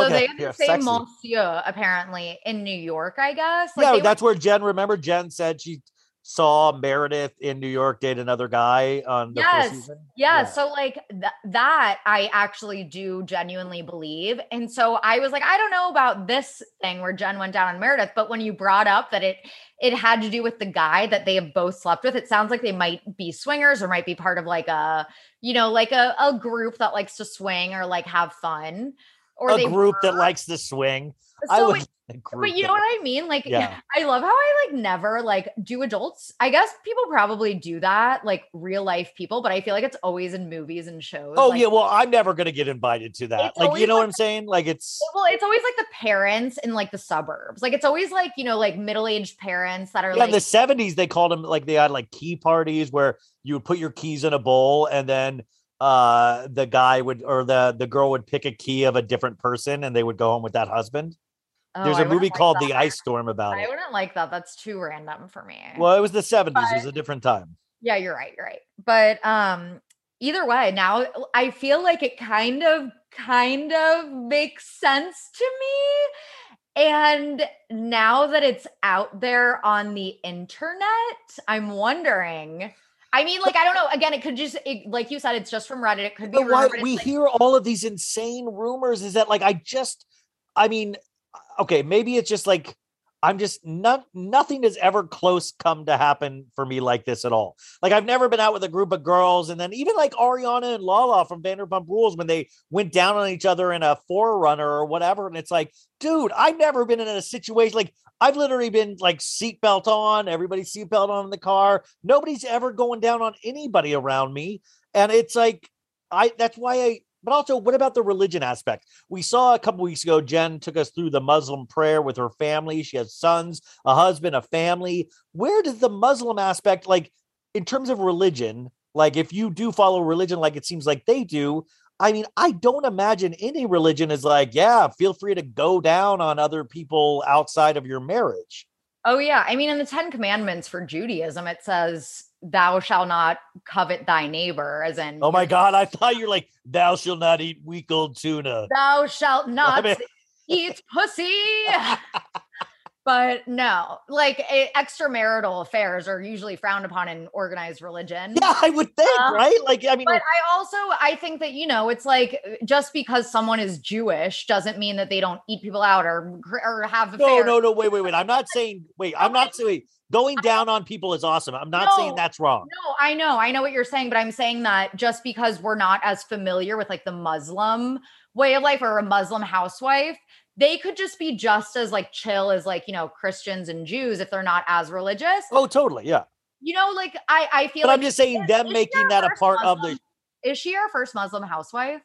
So okay. they yeah, say sexy. monsieur apparently in New York, I guess.
Like no, that's where Jen. Remember, Jen said she saw Meredith in New York date another guy on the yes, first season.
Yeah. yeah. So like th- that I actually do genuinely believe. And so I was like, I don't know about this thing where Jen went down on Meredith, but when you brought up that it it had to do with the guy that they have both slept with, it sounds like they might be swingers or might be part of like a, you know, like a, a group that likes to swing or like have fun
or a group were. that likes the swing.
So I was, but you know what I mean? Like, yeah. I love how I like never like do adults. I guess people probably do that, like real life people, but I feel like it's always in movies and shows.
Oh like, yeah, well, I'm never gonna get invited to that. Like, you know like, what I'm saying? Like, it's
well, it's always like the parents in like the suburbs. Like, it's always like you know, like middle aged parents that are yeah, like in the
70s. They called them like they had like key parties where you would put your keys in a bowl and then uh the guy would or the the girl would pick a key of a different person and they would go home with that husband oh, there's a movie called the ice storm about I
it i wouldn't like that that's too random for me
well it was the 70s but, it was a different time
yeah you're right you're right but um either way now i feel like it kind of kind of makes sense to me and now that it's out there on the internet i'm wondering I mean, like I don't know. Again, it could just, it, like you said, it's just from Reddit. It could be. Why,
we like, hear all of these insane rumors. Is that like I just? I mean, uh, okay, maybe it's just like I'm just not. Nothing has ever close come to happen for me like this at all. Like I've never been out with a group of girls, and then even like Ariana and Lala from Vanderpump Rules when they went down on each other in a forerunner or whatever, and it's like, dude, I've never been in a situation like I've literally been like seatbelt on, everybody's seatbelt on in the car. Nobody's ever going down on anybody around me. And it's like, I that's why I but also what about the religion aspect we saw a couple weeks ago jen took us through the muslim prayer with her family she has sons a husband a family where does the muslim aspect like in terms of religion like if you do follow religion like it seems like they do I mean, I don't imagine any religion is like, yeah, feel free to go down on other people outside of your marriage.
Oh, yeah. I mean, in the Ten Commandments for Judaism, it says, thou shalt not covet thy neighbor, as in.
Oh, my God. I thought you're like, thou shalt not eat weak old tuna.
Thou shalt not I mean- eat pussy. but no, like eh, extramarital affairs are usually frowned upon in organized religion.
Yeah, I would think, um, right? Like, I
mean,
but
I also I think that you know, it's like eh, just because someone is Jewish doesn't mean that they don't eat people out or or have
affairs. No, no, no. Wait, wait, wait. I'm not saying. Wait, I'm not saying. Going down on people is awesome. I'm not no, saying that's wrong.
No, I know. I know what you're saying, but I'm saying that just because we're not as familiar with like the Muslim way of life or a Muslim housewife they could just be just as like chill as like you know Christians and Jews if they're not as religious.
Oh, totally, yeah.
You know, like I, I feel. But like I'm
just saying, is, them is making that a part Muslim, of
the. Is she our first Muslim housewife?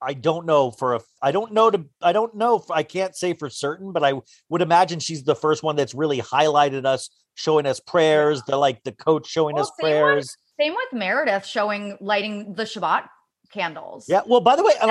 I don't know for a. I don't know to. I don't know. If, I can't say for certain, but I would imagine she's the first one that's really highlighted us, showing us prayers. Yeah. The like the coach showing well, us same prayers.
With, same with Meredith showing lighting the Shabbat candles.
Yeah. Well, by the way, and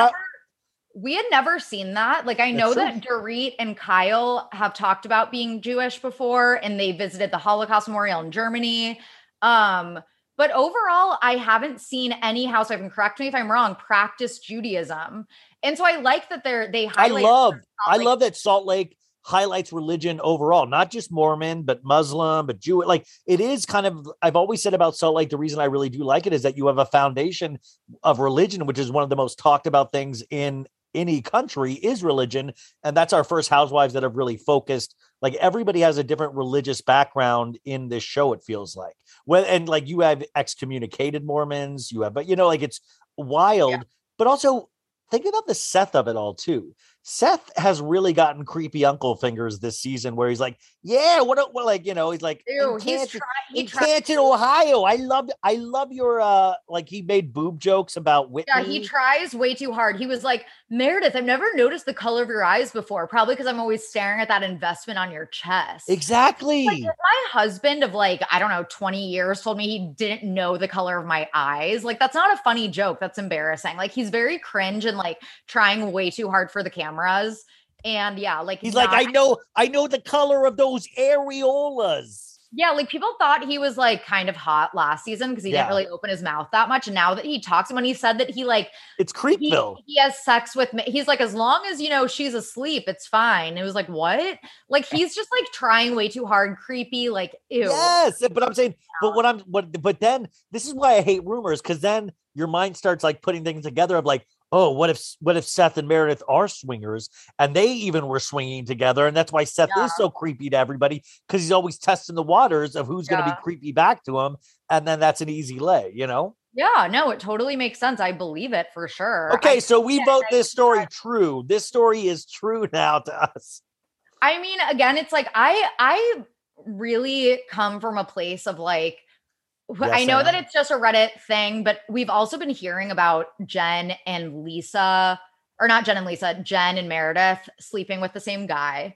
we had never seen that. Like I know that Dorit and Kyle have talked about being Jewish before and they visited the Holocaust Memorial in Germany. Um, but overall, I haven't seen any I can correct me if I'm wrong, practice Judaism. And so I like that they're they
highlight I love I love that Salt Lake highlights religion overall, not just Mormon, but Muslim, but Jew. Like it is kind of, I've always said about Salt Lake, the reason I really do like it is that you have a foundation of religion, which is one of the most talked about things in any country is religion and that's our first housewives that have really focused like everybody has a different religious background in this show it feels like when and like you have excommunicated mormons you have but you know like it's wild yeah. but also think about the seth of it all too Seth has really gotten creepy uncle fingers this season, where he's like, "Yeah, what? A, well, like you know, he's like
Ew, in, Canton,
try, he in Ohio. I love, I love your uh, like he made boob jokes about Whitney. Yeah,
he tries way too hard. He was like, Meredith, I've never noticed the color of your eyes before. Probably because I'm always staring at that investment on your chest.
Exactly. Like,
my husband of like I don't know 20 years told me he didn't know the color of my eyes. Like that's not a funny joke. That's embarrassing. Like he's very cringe and like trying way too hard for the camera cameras. And yeah, like
he's not- like, I know, I know the color of those areolas.
Yeah, like people thought he was like kind of hot last season because he yeah. didn't really open his mouth that much. And now that he talks, when he said that he like
it's creepy.
he, he has sex with me. He's like, as long as you know she's asleep, it's fine. It was like, what? Like he's just like trying way too hard, creepy. Like ew. Yes,
but I'm saying, but what I'm, what, but then this is why I hate rumors because then your mind starts like putting things together of like, oh, what if what if Seth and Meredith are swingers and they even were swinging together, and that's why Seth yeah. is so creepy to everybody because he's always testing the waters of who's yeah. going to be creepy back to him, and then that's an easy lay, you know.
Yeah, no, it totally makes sense. I believe it for sure.
Okay, I, so we yeah, vote this story that. true. This story is true now to us.
I mean, again, it's like I I really come from a place of like Yes, I know I that it's just a Reddit thing, but we've also been hearing about Jen and Lisa, or not Jen and Lisa, Jen and Meredith sleeping with the same guy.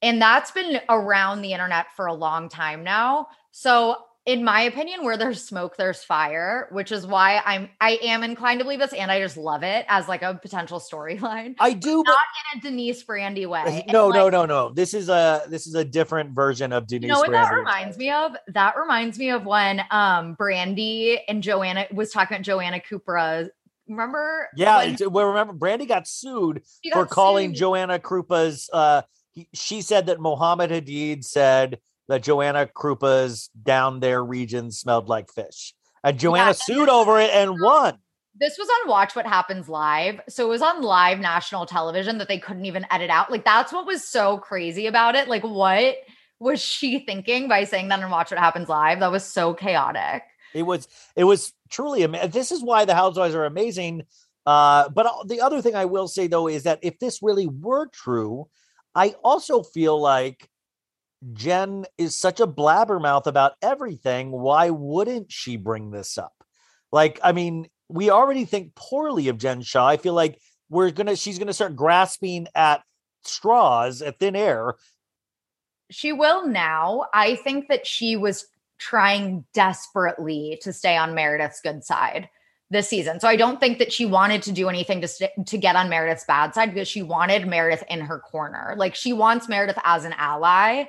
And that's been around the internet for a long time now. So in my opinion, where there's smoke, there's fire, which is why I'm I am inclined to believe this, and I just love it as like a potential storyline.
I do,
but not in a Denise Brandi way.
No, no, like, no, no. This is a this is a different version of
Denise. You know what Brandi. that reminds me of? That reminds me of when um Brandi and Joanna was talking about Joanna Krupa. Remember?
Yeah,
when,
well, remember Brandi got sued got for calling sued. Joanna Krupa's. Uh, he, she said that Mohammed Hadid said that Joanna Krupa's down there region smelled like fish. And Joanna yeah. sued over it and won.
This was on Watch What Happens Live. So it was on live national television that they couldn't even edit out. Like that's what was so crazy about it. Like what was she thinking by saying that on Watch What Happens Live? That was so chaotic.
It was it was truly amazing. This is why the Housewives are amazing. Uh, but uh, the other thing I will say though is that if this really were true, I also feel like Jen is such a blabbermouth about everything, why wouldn't she bring this up? Like, I mean, we already think poorly of Jen Shah. I feel like we're gonna she's gonna start grasping at straws at thin air.
She will now. I think that she was trying desperately to stay on Meredith's good side this season. So I don't think that she wanted to do anything to st- to get on Meredith's bad side because she wanted Meredith in her corner. Like she wants Meredith as an ally.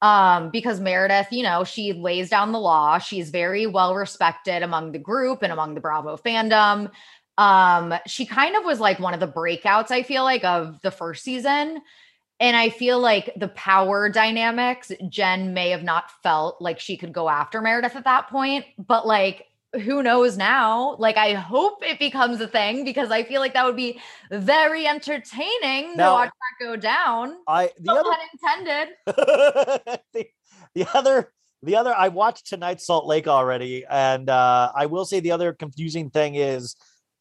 Um because Meredith, you know, she lays down the law. She's very well respected among the group and among the Bravo fandom. Um she kind of was like one of the breakouts I feel like of the first season. And I feel like the power dynamics, Jen may have not felt like she could go after Meredith at that point, but like who knows now? Like, I hope it becomes a thing because I feel like that would be very entertaining now, to watch that go down.
I the no other
intended.
the, the other the other I watched tonight Salt Lake already, and uh, I will say the other confusing thing is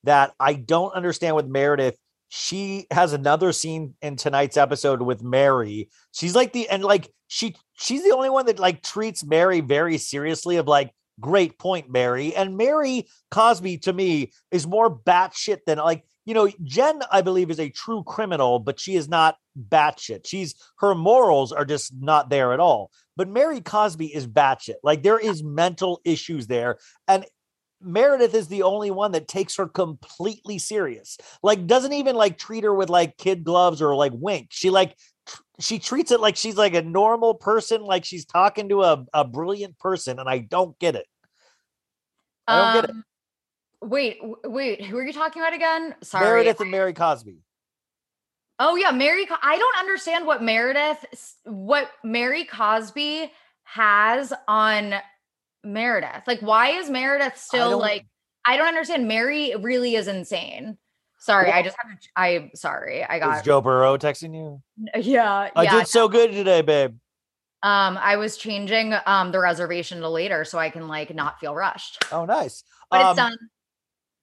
that I don't understand with Meredith. She has another scene in tonight's episode with Mary. She's like the and like she she's the only one that like treats Mary very seriously. Of like great point, Mary. And Mary Cosby to me is more batshit than like, you know, Jen, I believe, is a true criminal, but she is not batshit. She's her morals are just not there at all. But Mary Cosby is batshit. Like there is mental issues there. And Meredith is the only one that takes her completely serious. Like doesn't even like treat her with like kid gloves or like wink. She like she treats it like she's like a normal person, like she's talking to a, a brilliant person, and I don't get it.
I don't um, get it. Um, wait, wait, who are you talking about again? Sorry.
Meredith and Mary Cosby.
Oh yeah, Mary. I don't understand what Meredith, what Mary Cosby has on Meredith. Like, why is Meredith still I like? I don't understand. Mary really is insane. Sorry, I just had to. I'm sorry. I got Is
Joe Burrow texting
you. Yeah,
I did so good today, babe.
Um, I was changing um the reservation to later so I can like not feel rushed.
Oh, nice. But um, it's done.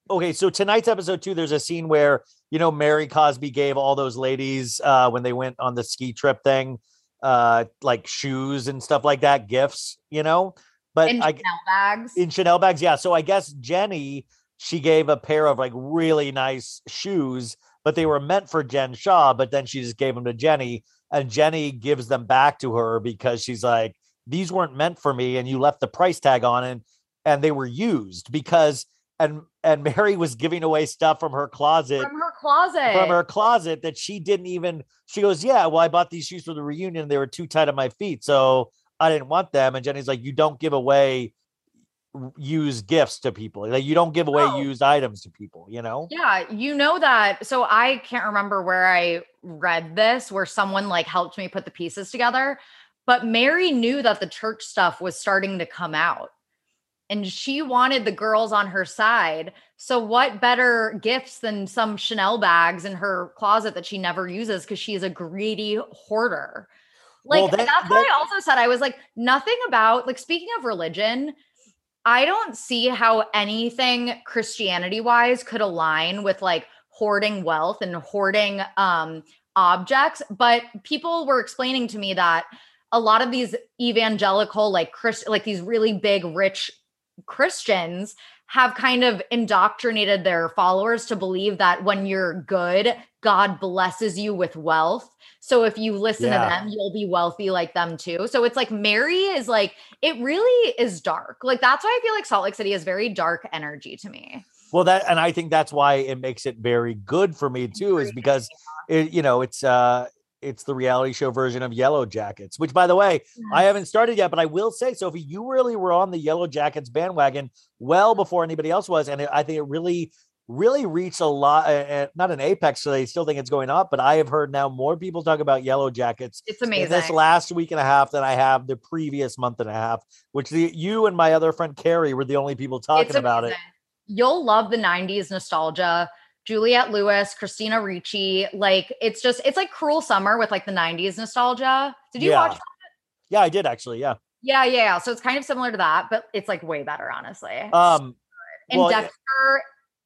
Okay, so tonight's episode two, there's a scene where you know Mary Cosby gave all those ladies uh when they went on the ski trip thing, uh, like shoes and stuff like that, gifts, you know. But in
I, Chanel bags.
In Chanel bags, yeah. So I guess Jenny she gave a pair of like really nice shoes, but they were meant for Jen Shah, but then she just gave them to Jenny and Jenny gives them back to her because she's like, these weren't meant for me and you left the price tag on and and they were used because and and Mary was giving away stuff from her closet
from her closet
from her closet that she didn't even she goes yeah well I bought these shoes for the reunion they were too tight on my feet so I didn't want them and Jenny's like you don't give away use gifts to people. Like you don't give away no. used items to people, you know?
Yeah, you know that. So I can't remember where I read this where someone like helped me put the pieces together, but Mary knew that the church stuff was starting to come out. And she wanted the girls on her side. So, what better gifts than some Chanel bags in her closet that she never uses because she's a greedy hoarder? Like, well, that, that's what that, I also said. I was like, nothing about, like, speaking of religion, I don't see how anything Christianity wise could align with like hoarding wealth and hoarding um, objects. But people were explaining to me that a lot of these evangelical, like Chris, like these really big rich Christians have kind of indoctrinated their followers to believe that when you're good, God blesses you with wealth so if you listen yeah. to them, you'll be wealthy like them too. So it's like Mary is like, it really is dark. Like that's why I feel like Salt Lake City is very dark energy to me.
Well, that, and I think that's why it makes it very good for me too, is because it, you know, it's, uh, it's the reality show version of Yellow Jackets, which, by the way, yes. I mm-hmm. haven't started yet, but I will say, Sophie, you really were on the Yellow Jackets bandwagon well before anybody else was. And I think it really really reached a lot, uh, not an apex. So they still think it's going up, but I have heard now more people talk about yellow jackets.
It's amazing.
this last week and a half than I have the previous month and a half, which the, you and my other friend Carrie were the only people talking about it.
You'll love the 90s nostalgia. Juliette Lewis, Christina Ricci. Like it's just, it's like Cruel Summer with like the 90s nostalgia. Did you yeah. watch that?
Yeah, I did actually. Yeah.
Yeah, yeah. So it's kind of similar to that, but it's like way better, honestly.
Um,
and well, Dexter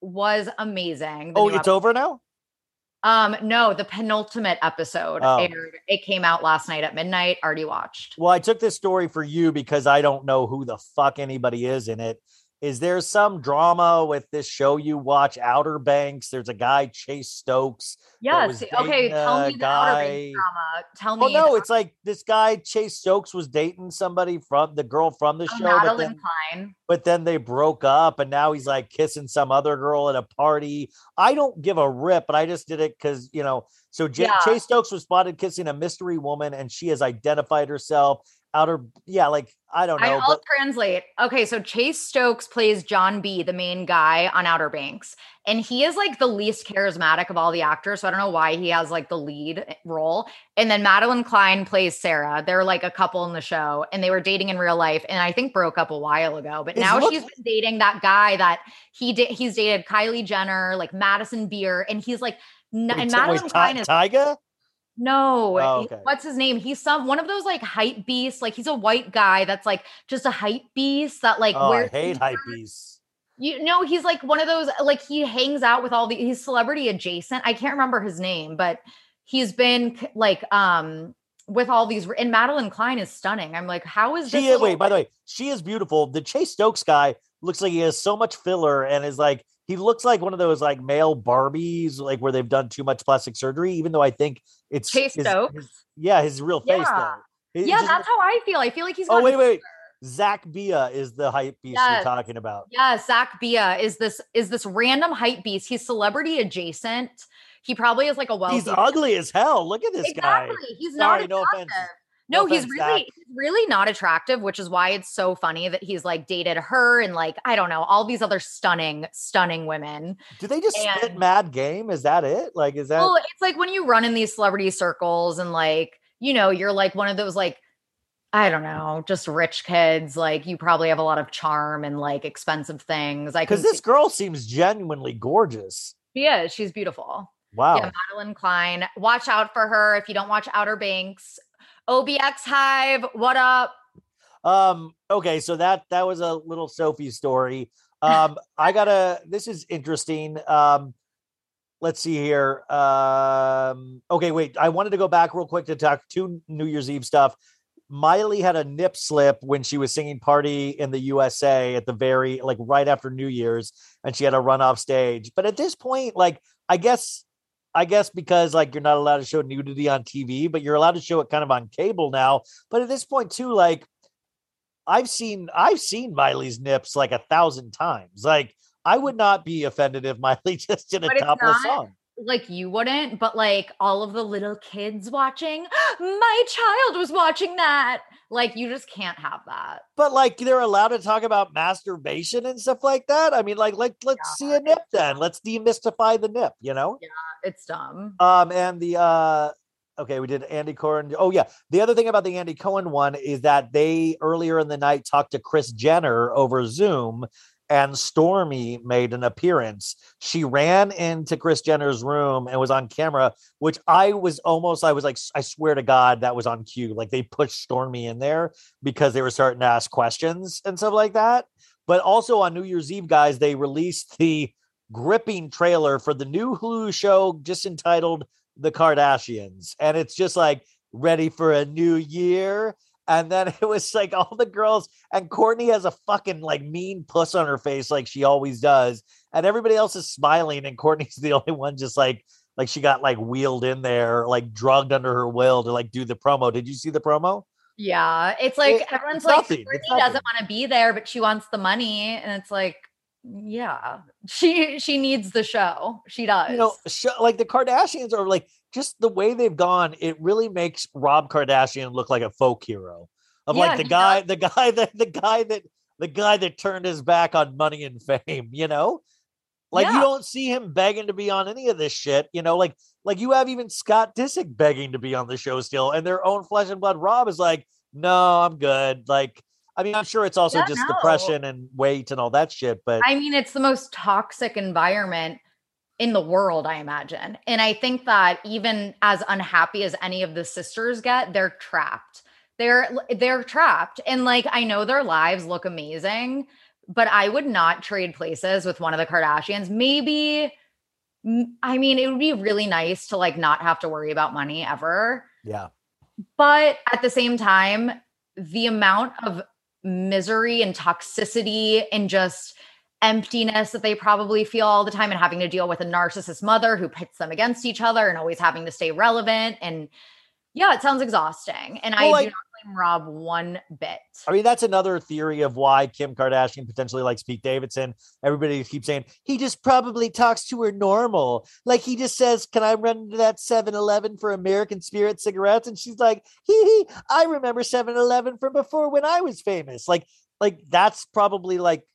was amazing.
The oh, it's episode. over now?
Um, no, the penultimate episode oh. aired. It came out last night at midnight. Already watched.
Well, I took this story for you because I don't know who the fuck anybody is in it is there some drama with this show you watch outer banks there's a guy chase stokes
yes okay tell me the guy. outer banks drama tell me
oh
no
it's like this guy chase stokes was dating somebody from the girl from the oh, show
Madelyn but
then, Cline. but then they broke up and now he's like kissing some other girl at a party i don't give a rip but i just did it because you know so J- yeah. chase stokes was spotted kissing a mystery woman and she has identified herself outer yeah like i don't know I, will
but- translate okay so chase stokes plays john b the main guy on outer banks and he is like the least charismatic of all the actors so i don't know why he has like the lead eh, role and then madelyn cline plays sarah they're like a couple in the show and they were dating in real life and i think broke up a while ago but now she's been dating that guy that he did he's dated kylie jenner like madison beer and he's like
and Madelyn Cline is Tyga?
No, oh, okay. what's his name? He's some one of those like hype beasts. Like he's a white guy that's like just a hype beast that like.
Oh, I hate hype beasts.
You know, he's like one of those like he hangs out with all the he's celebrity adjacent. I can't remember his name, but he's been like um with all these and Madelyn Cline is stunning. I'm like, how is
this? She,
wait,
by the way, she is beautiful. The Chase Stokes guy looks like he has so much filler and is like he looks like one of those like male Barbies, like where they've done too much plastic surgery. Even though I think it's
Chase his,
his yeah, his real face
yeah. though. It, yeah, that's how I feel. I feel like he's.
Oh wait, wait. Zach Bia is the hype beast yes. you're talking about.
Yeah, Zach Bia is this is this random hype beast. He's celebrity adjacent. He probably is like a well.
He's ugly as hell. Look at this exactly.
guy. He's Sorry, not no offense. No, he's really he's really not attractive, which is why it's so funny that he's like dated her and like I don't know all these other stunning, stunning women.
Do they just and, spit mad game? Is that it? Like, is that?
Well, it's like when you run in these celebrity circles and like you know you're like one of those like I don't know, just rich kids. Like you probably have a lot of charm and like expensive things. I
because this see- girl seems genuinely gorgeous.
She She's beautiful.
Wow.
Yeah, Madelyn Cline. Watch out for her if you don't watch Outer Banks. OBX Hive, what up?
Um, okay, so that that was a little Sophie story. Um, I gotta this is interesting. Um let's see here. Um, okay, wait. I wanted to go back real quick to talk to New Year's Eve stuff. Miley had a nip slip when she was singing Party in the USA at the very, like, right after New Year's, and she had a run off stage. But at this point, like, I guess I guess because like you're not allowed to show nudity on TV, but you're allowed to show it kind of on cable now. But at this point too, like I've seen I've seen Miley's nips like a thousand times. Like I would not be offended if Miley just did a topless song.
Like you wouldn't, but like all of the little kids watching, my child was watching that. Like you just can't have that.
But like they're allowed to talk about masturbation and stuff like that. I mean, like like let's yeah, see a nip then. Dumb. Let's demystify the nip, you know?
Yeah, it's dumb. Um
and the uh okay, we did Andy Cohen. Oh yeah. The other thing about the Andy Cohen one is that they earlier in the night talked to Kris Jenner over Zoom and Stormi made an appearance. She ran into Kris Jenner's room and was on camera, which I was almost, I was like, I swear to God, that was on cue. Like they pushed Stormi in there because they were starting to ask questions and stuff like that. But also on New Year's Eve, guys, they released the gripping trailer for the new Hulu show just entitled The Kardashians. And it's just like, ready for a new year and then it was like all the girls and Kourtney has a fucking like mean puss on her face, like she always does. And everybody else is smiling, and Kourtney's the only one just like like she got like wheeled in there, like drugged under her will to like do the promo. Did you see the promo?
Yeah, it's like it, everyone's it's like nothing, Kourtney doesn't want to be there, but she wants the money, and it's like, yeah, she she needs the show. She does. You know,
show, like the Kardashians are like just the way they've gone, it really makes Rob Kardashian look like a folk hero. Of yeah, like the guy, the guy that the guy that the guy that turned his back on money and fame, you know? Like yeah. you don't see him begging to be on any of this shit, you know, like like you have even Scott Disick begging to be on the show still, and their own flesh and blood Rob is like, no, I'm good. Like, I mean, I'm sure it's also yeah, just no. depression and weight and all that shit, but
I mean, it's the most toxic environment in the world, I imagine. And I think that even as unhappy as any of the sisters get, they're trapped. They're they're trapped. And like I know their lives look amazing, but I would not trade places with one of the Kardashians. Maybe I mean, it would be really nice to like not have to worry about money ever.
Yeah.
But at the same time, the amount of misery and toxicity and just emptiness that they probably feel all the time and having to deal with a narcissist mother who pits them against each other and always having to stay relevant and yeah it sounds exhausting and well, i like, do not blame rob one bit
i mean that's another theory of why kim kardashian potentially likes pete davidson everybody keeps saying he just probably talks to her normal like he just says can i run into that 7-eleven for american spirit cigarettes and she's like hee hee i remember 7-eleven from before when i was famous like like that's probably like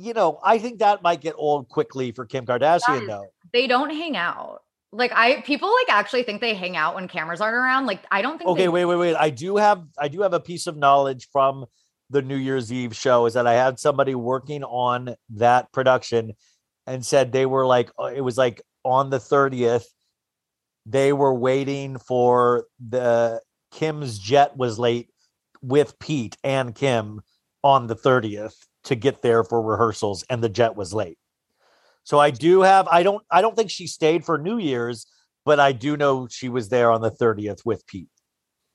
you know, I think that might get old quickly for Kim Kardashian, is, though.
They don't hang out. Like I people like actually think they hang out when cameras aren't around. Like I don't think
Okay, wait, wait, wait. I do have I do have a piece of knowledge from the New Year's Eve show is that I had somebody working on that production and said they were like uh, it was like on the 30th they were waiting for the Kim's jet was late with Pete and Kim on the 30th to get there for rehearsals and the jet was late. So I do have I don't I don't think she stayed for New Year's, but I do know she was there on the 30th with Pete.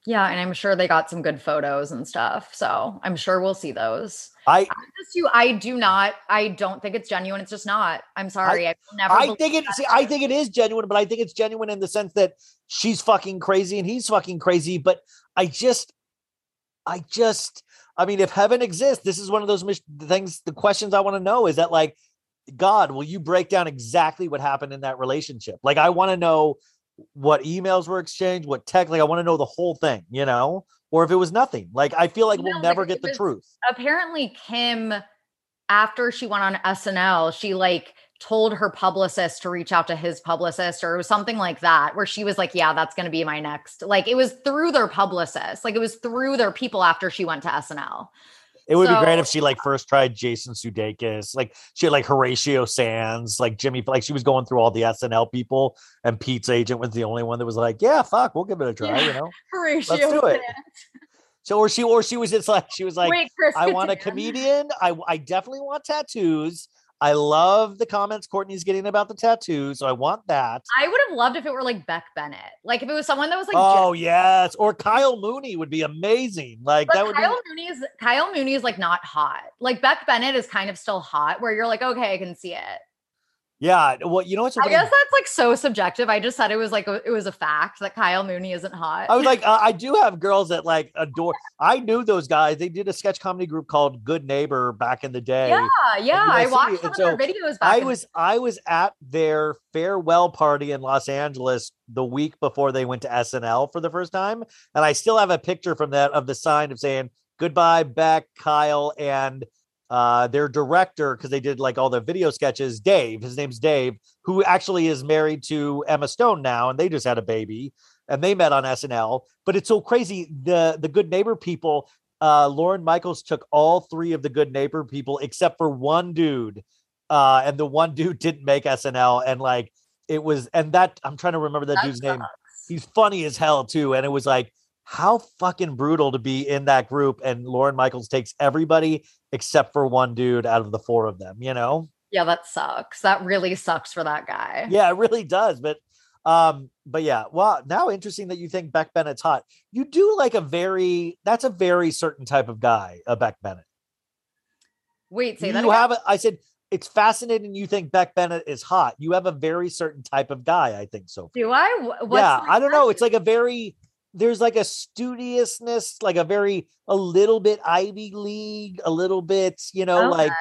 Yeah, and I'm sure they got some good photos and stuff. So I'm sure we'll see those.
I, I just
you I do not I don't think it's genuine. It's just not. I'm sorry. I, I
never I think it see, I think it is genuine, but I think it's genuine in the sense that she's fucking crazy and he's fucking crazy. But I just I just, I mean, if heaven exists, this is one of those things, the questions I want to know is that like, God, will you break down exactly what happened in that relationship? Like, I want to know what emails were exchanged, what tech, like, I want to know the whole thing, you know, or if it was nothing. Like, I feel like you we'll never get the was, truth.
Apparently, Kim, after she went on SNL, she like, told her publicist to reach out to his publicist or something like that where she was like yeah that's going to be my next like it was through their publicist like it was through their people after she went to SNL
it would so, be great if she like first tried Jason Sudeikis, like she had like Horatio Sanz, like Jimmy, like she was going through all the SNL people, and Pete's agent was the only one that was like, "Yeah, fuck, we'll give it a try," yeah. you know.
Horatio
Let's do it. So or she or she was just like she was like, Wait, I want a comedian. I I definitely want tattoos. I love the comments Kourtney's getting about the tattoo, so I want that.
I would have loved if it were like Beck Bennett, like if it was someone that was like,
oh yes, or Kyle Mooney would be amazing. Like but that would. Kyle be- Mooney's
Kyle Mooney is like not hot. Like Beck Bennett is kind of still hot, where you're like, okay, I can see it.
Yeah. Well, you know what's?
I guess that's like so subjective. I just said it was like a, it was a fact that Kyle Mooney isn't hot.
I was like, uh, I do have girls that like adore. I knew those guys. They did a sketch comedy group called Good Neighbor back in the day. Yeah,
yeah. I watched some so of their videos.
I was the- I was at their farewell party in Los Angeles the week before they went to SNL for the first time, and I still have a picture from that of the sign of saying goodbye, Beck, Kyle, and uh, their director, because they did like all the video sketches, Dave, his name's Dave, who actually is married to Emma Stone now, and they just had a baby and they met on SNL. But it's so crazy. The the good neighbor people, uh, Lorne Michaels took all three of the good neighbor people except for one dude. Uh, and the one dude didn't make SNL, and like it was, and that I'm trying to remember that, that dude's sucks. name. He's funny as hell too. And it was like how fucking brutal to be in that group and Lorne Michaels takes everybody except for one dude out of the four of them, you know?
Yeah, that sucks. That really sucks for that guy.
Yeah, it really does. But um, but yeah, well, now interesting that you think Beck Bennett's hot. You do like a very that's a very certain type of guy, a uh, Beck Bennett.
Wait, say you
that. You have
a,
I said it's fascinating you think Beck Bennett is hot. You have a very certain type of guy, I think so.
Do I? What's
yeah, I don't know. It's like a very there's like a studiousness, like a very a little bit Ivy League, a little bit, you know, okay. like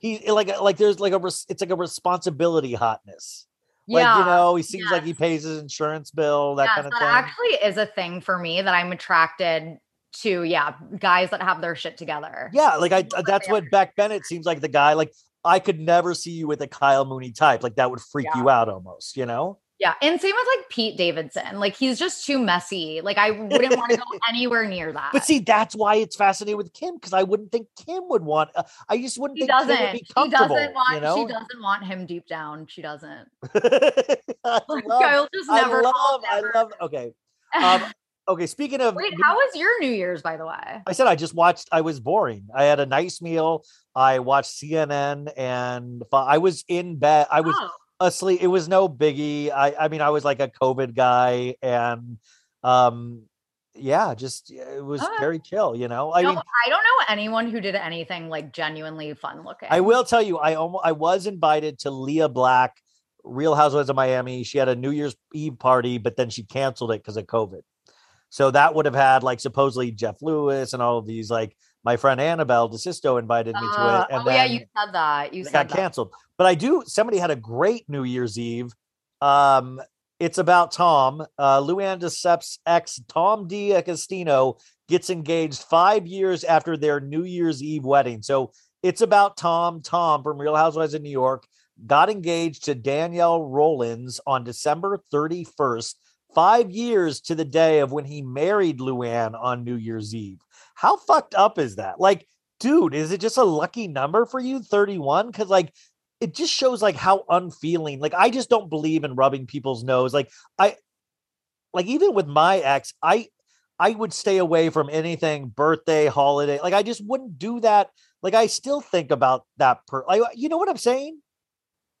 he like like there's like a it's like a responsibility hotness. Yeah. Like you know, he seems yes. like he pays his insurance bill, that
yes,
kind of that
thing. Actually, is a thing for me that I'm attracted to. Yeah, guys that have their shit together.
Yeah, like I uh, that's what Beck Bennett seems like the guy. Like I could never see you with a Kyle Mooney type. Like that would freak yeah. you out almost. You know.
Yeah. And same with like Pete Davidson. Like he's just too messy. Like I wouldn't want to go anywhere near that.
But see, that's why it's fascinating with Kim because I wouldn't think Kim would want, uh, I just wouldn't
she
think doesn't. Kim would
be comfortable. She doesn't, want, you know? she doesn't want him deep down. She doesn't. I,
like, love, I will just never. I love, I love, okay. Um, okay, speaking of.
Wait, how was your New Year's, by the way?
I said I just watched, I was boring. I had a nice meal. I watched CNN and I was in bed. I was. Oh asleep. It was no biggie. I, I mean, I was like a COVID guy, and um, yeah, just it was uh, very chill. You know,
I no, mean, I don't know anyone who did anything like genuinely fun looking.
I will tell you, I almost I was invited to Lea Black, Real Housewives of Miami. She had a New Year's Eve party, but then she canceled it because of COVID. So that would have had like supposedly Jeff Lewis and all of these like my friend Annabelle DeSisto invited me to it. Uh, and
oh, yeah, you said that. You
said
got
that. canceled. But I do, somebody had a great New Year's Eve. Um, it's about Tom. Uh, Luann de Lesseps' ex, Tom D. gets engaged five years after their New Year's Eve wedding. So it's about Tom. Tom from Real Housewives of New York got engaged to Danielle Rollins on December 31st, five years to the day of when he married Luann on New Year's Eve. How fucked up is that? Like, dude, is it just a lucky number for you, 31? Because, like, it just shows like how unfeeling. Like, I just don't believe in rubbing people's nose. Like, I, like, even with my ex, I, I would stay away from anything birthday, holiday. Like, I just wouldn't do that. Like, I still think about that. Per, like, you know what I'm saying?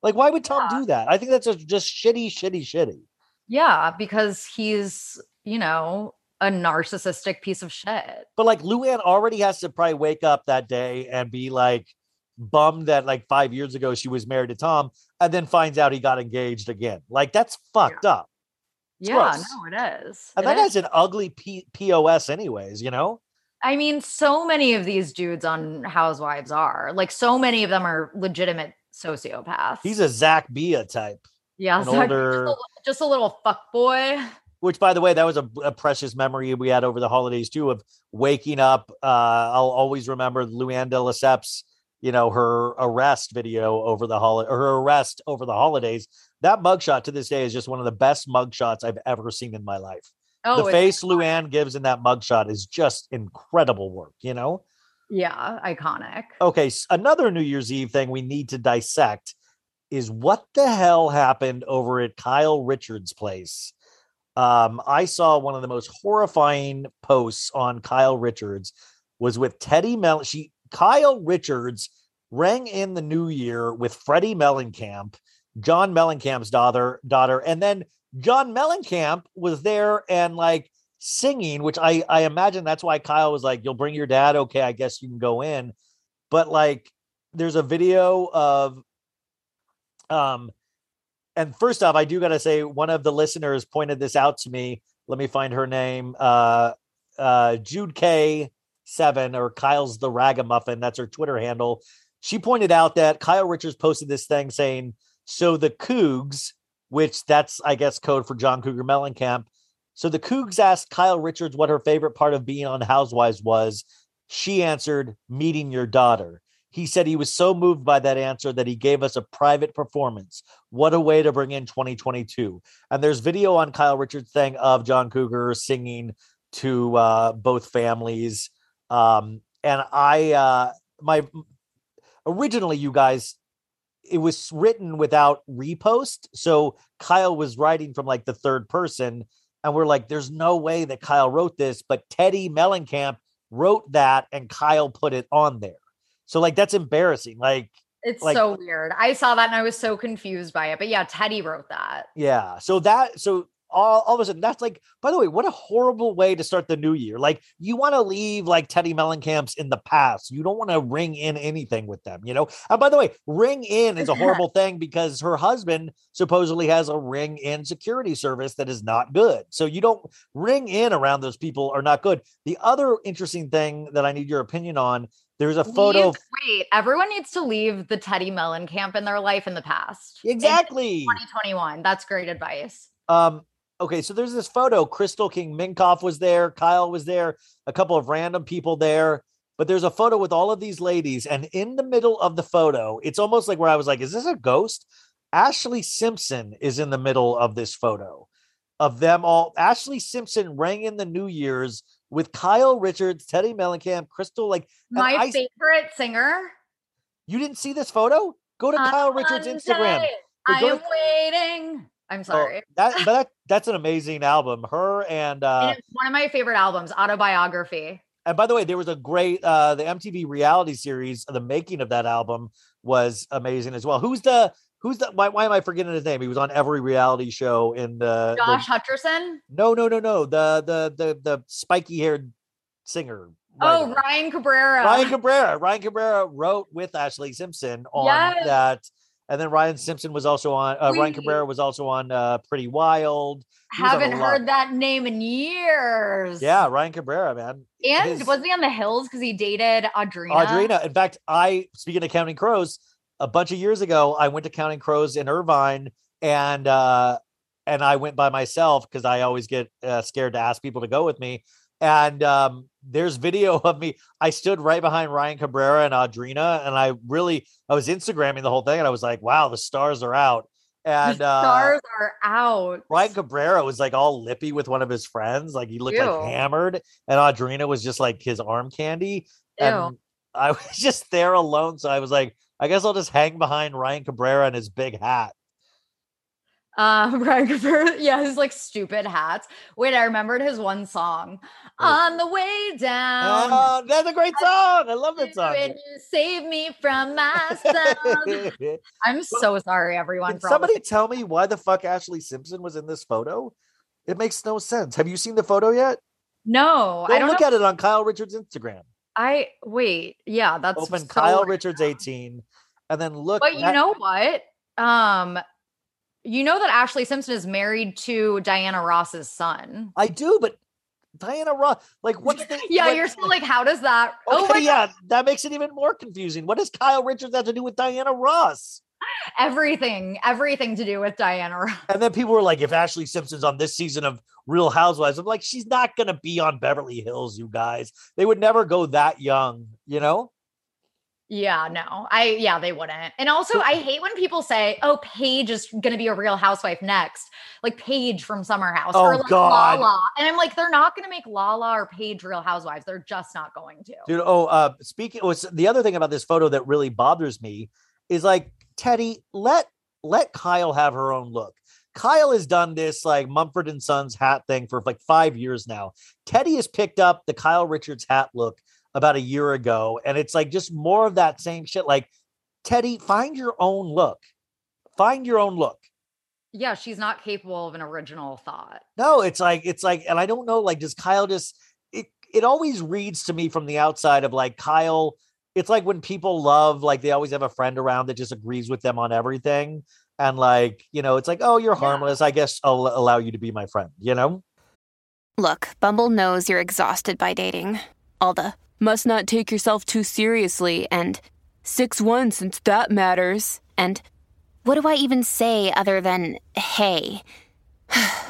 Like, why would Tom yeah. do that? I think that's just shitty, shitty, shitty.
Yeah, because he's, you know, a narcissistic piece of shit.
But like Luann already has to probably wake up that day and be like bummed that like five years ago she was married to Tom and then finds out he got engaged again. Like that's fucked yeah. up.
It's yeah, gross. no, it
is.
And
it that
is.
guy's an ugly P- POS, anyways, you know?
I mean, so many of these dudes on Housewives are like, so many of them are legitimate sociopaths.
He's a Zack Bia type.
Yeah, Zack, older... just, a, just a little fuck boy
which by the way that was a, a, precious memory we had over the holidays too of waking up uh, i'll always remember luann de lesseps you know her arrest video over the holiday her arrest over the holidays that mugshot to this day is just one of the best mugshots i've ever seen in my life oh, the face luann gives in that mugshot is just incredible work you know
yeah iconic
okay so another new year's eve thing we need to dissect is what the hell happened over at kyle richards place um, I saw one of the most horrifying posts on Kyle Richards was with Teddi Mel. She Kyle Richards rang in the new year with Teddi Mellencamp, John Mellencamp's daughter, daughter, and then John Mellencamp was there and like singing, which I I imagine that's why Kyle was like, "You'll bring your dad, okay? I guess you can go in." But like, there's a video of um and first off, I do got to say, one of the listeners pointed this out to me. Let me find her name. Uh, uh, Jude K seven or Kyle's the Ragamuffin. That's her Twitter handle. She pointed out that Kyle Richards posted this thing saying, "So the Cougs, which that's I guess code for John Cougar Mellencamp. So the Cougs asked Kyle Richards what her favorite part of being on Housewives was. She answered, "Meeting your daughter." He said he was so moved by that answer that he gave us a private performance. What a way to bring in 2022. And there's video on Kyle Richards thing of John Cougar singing to uh, both families. Um, and I, uh, my, originally, you guys, it was written without repost. So Kyle was writing from like the third person. And we're like, there's no way that Kyle wrote this, but Teddi Mellencamp wrote that and Kyle put it on there. So like that's embarrassing. Like
it's like, so weird. I saw that and I was so confused by it. But yeah, Teddi wrote that.
Yeah. So that so all, all of a sudden that's like by the way what a horrible way to start the new year like you want to leave like teddi mellencamp's in the past you don't want to ring in anything with them you know and by the way ring in is a horrible thing because her husband supposedly has a ring in security service that is not good so you don't ring in around those people are not good the other interesting thing that i need your opinion on there's a photo.
Wait, everyone needs to leave the Teddi Mellencamp in their life in the past.
Exactly.
2021. That's great advice. Um,
okay, so there's this photo. Crystal Kung Minkoff was there, Kyle was there, a couple of random people there. But there's a photo with all of these ladies, and in the middle of the photo, it's almost like where I was like, is this a ghost? Ashlee Simpson is in the middle of this photo of them all. Ashlee Simpson rang in the New Year's with Kyle Richards, Teddi Mellencamp, Crystal. Like
my I, favorite singer.
You didn't see this photo? Go to Kyle Richards' Instagram.
I am to, waiting. I'm oh, sorry. Oh, that,
but that, that's an amazing album. Her and, uh,
one of my favorite albums, Autobiography.
And by the way, there was a great uh the MTV reality series. The making of that album was amazing as well. Who's the who's that? Why, why, am I forgetting his name? He was on every reality show in the
Josh the, Hutcherson.
No, no, no, no. The the the the spiky haired singer.
Oh, Ryan Cabrera.
Ryan Cabrera. Ryan Cabrera wrote with Ashlee Simpson on yes. that. And then Ryan Simpson was also on. Uh, Ryan Cabrera was also on uh, Pretty Wild.
He haven't heard that name in years.
Yeah, Ryan Cabrera, man.
And His, was he on the Hills because he dated Audrina?
Audrina. In fact, I speaking of Counting Crows, a bunch of years ago, I went to Counting Crows in Irvine and uh, and I went by myself because I always get uh, scared to ask people to go with me. And um, there's video of me. I stood right behind Ryan Cabrera and Audrina, and I really I was Instagramming the whole thing, and I was like, "Wow, the stars are out." And uh,
stars are out.
Ryan Cabrera was like all lippy with one of his friends, like he looked Ew. like hammered, and Audrina was just like his arm candy. And I was just there alone. So I was like, I guess I'll just hang behind Ryan Cabrera and his big hat.
Uh, Ryan Cabrera, yeah, his like stupid hats. Wait, I remembered his one song, oh. "On the Way Down."
Oh, that's a great song! I love that song. And
you save me from myself. I'm so sorry, everyone.
Did somebody tell me why the fuck Ashlee Simpson was in this photo. It makes no sense. Have you seen the photo yet?
No, Go
I don't look know. at it on Kyle Richards' Instagram.
I wait. Yeah, that's
open so Kyle Richards 18. And then look
But you that- know what? Um you know that Ashlee Simpson is married to Diana Ross's son.
I do, but Diana Ross, like what's the
Yeah,
what,
you're still like, how does that
oh okay, oh yeah, God. that makes it even more confusing. What does Kyle Richards have to do with Diana Ross?
everything, everything to do with Diana Ross.
And then people were like, if Ashlee Simpson's on this season of Real Housewives, I'm like, she's not going to be on Beverly Hills, you guys. They would never go that young, you know?
Yeah, no, I, yeah, they wouldn't. And also, I hate when people say, oh, Paige is going to be a real housewife next, like Paige from Summer House
oh,
or like God. Lala. And I'm like, they're not going to make Lala or Paige real housewives. They're just not going to.
Dude, oh, uh, speaking, was the other thing about this photo that really bothers me is like Teddi, let let Kyle have her own look. Kyle has done this like Mumford and Sons hat thing for like five years now. Teddi has picked up the Kyle Richards hat look about a year ago, and it's like just more of that same shit. Like, Teddi, find your own look. Find your own look.
Yeah, she's not capable of an original thought.
No, it's like it's like, and I don't know. Like, does Kyle just? It it always reads to me from the outside of like Kyle it's like when people love like they always have a friend around that just agrees with them on everything and like you know it's like oh you're harmless yeah. i guess i'll allow you to be my friend you know
look bumble knows you're exhausted by dating all the must not take yourself too seriously and 6-1 since that matters and what do i even say other than hey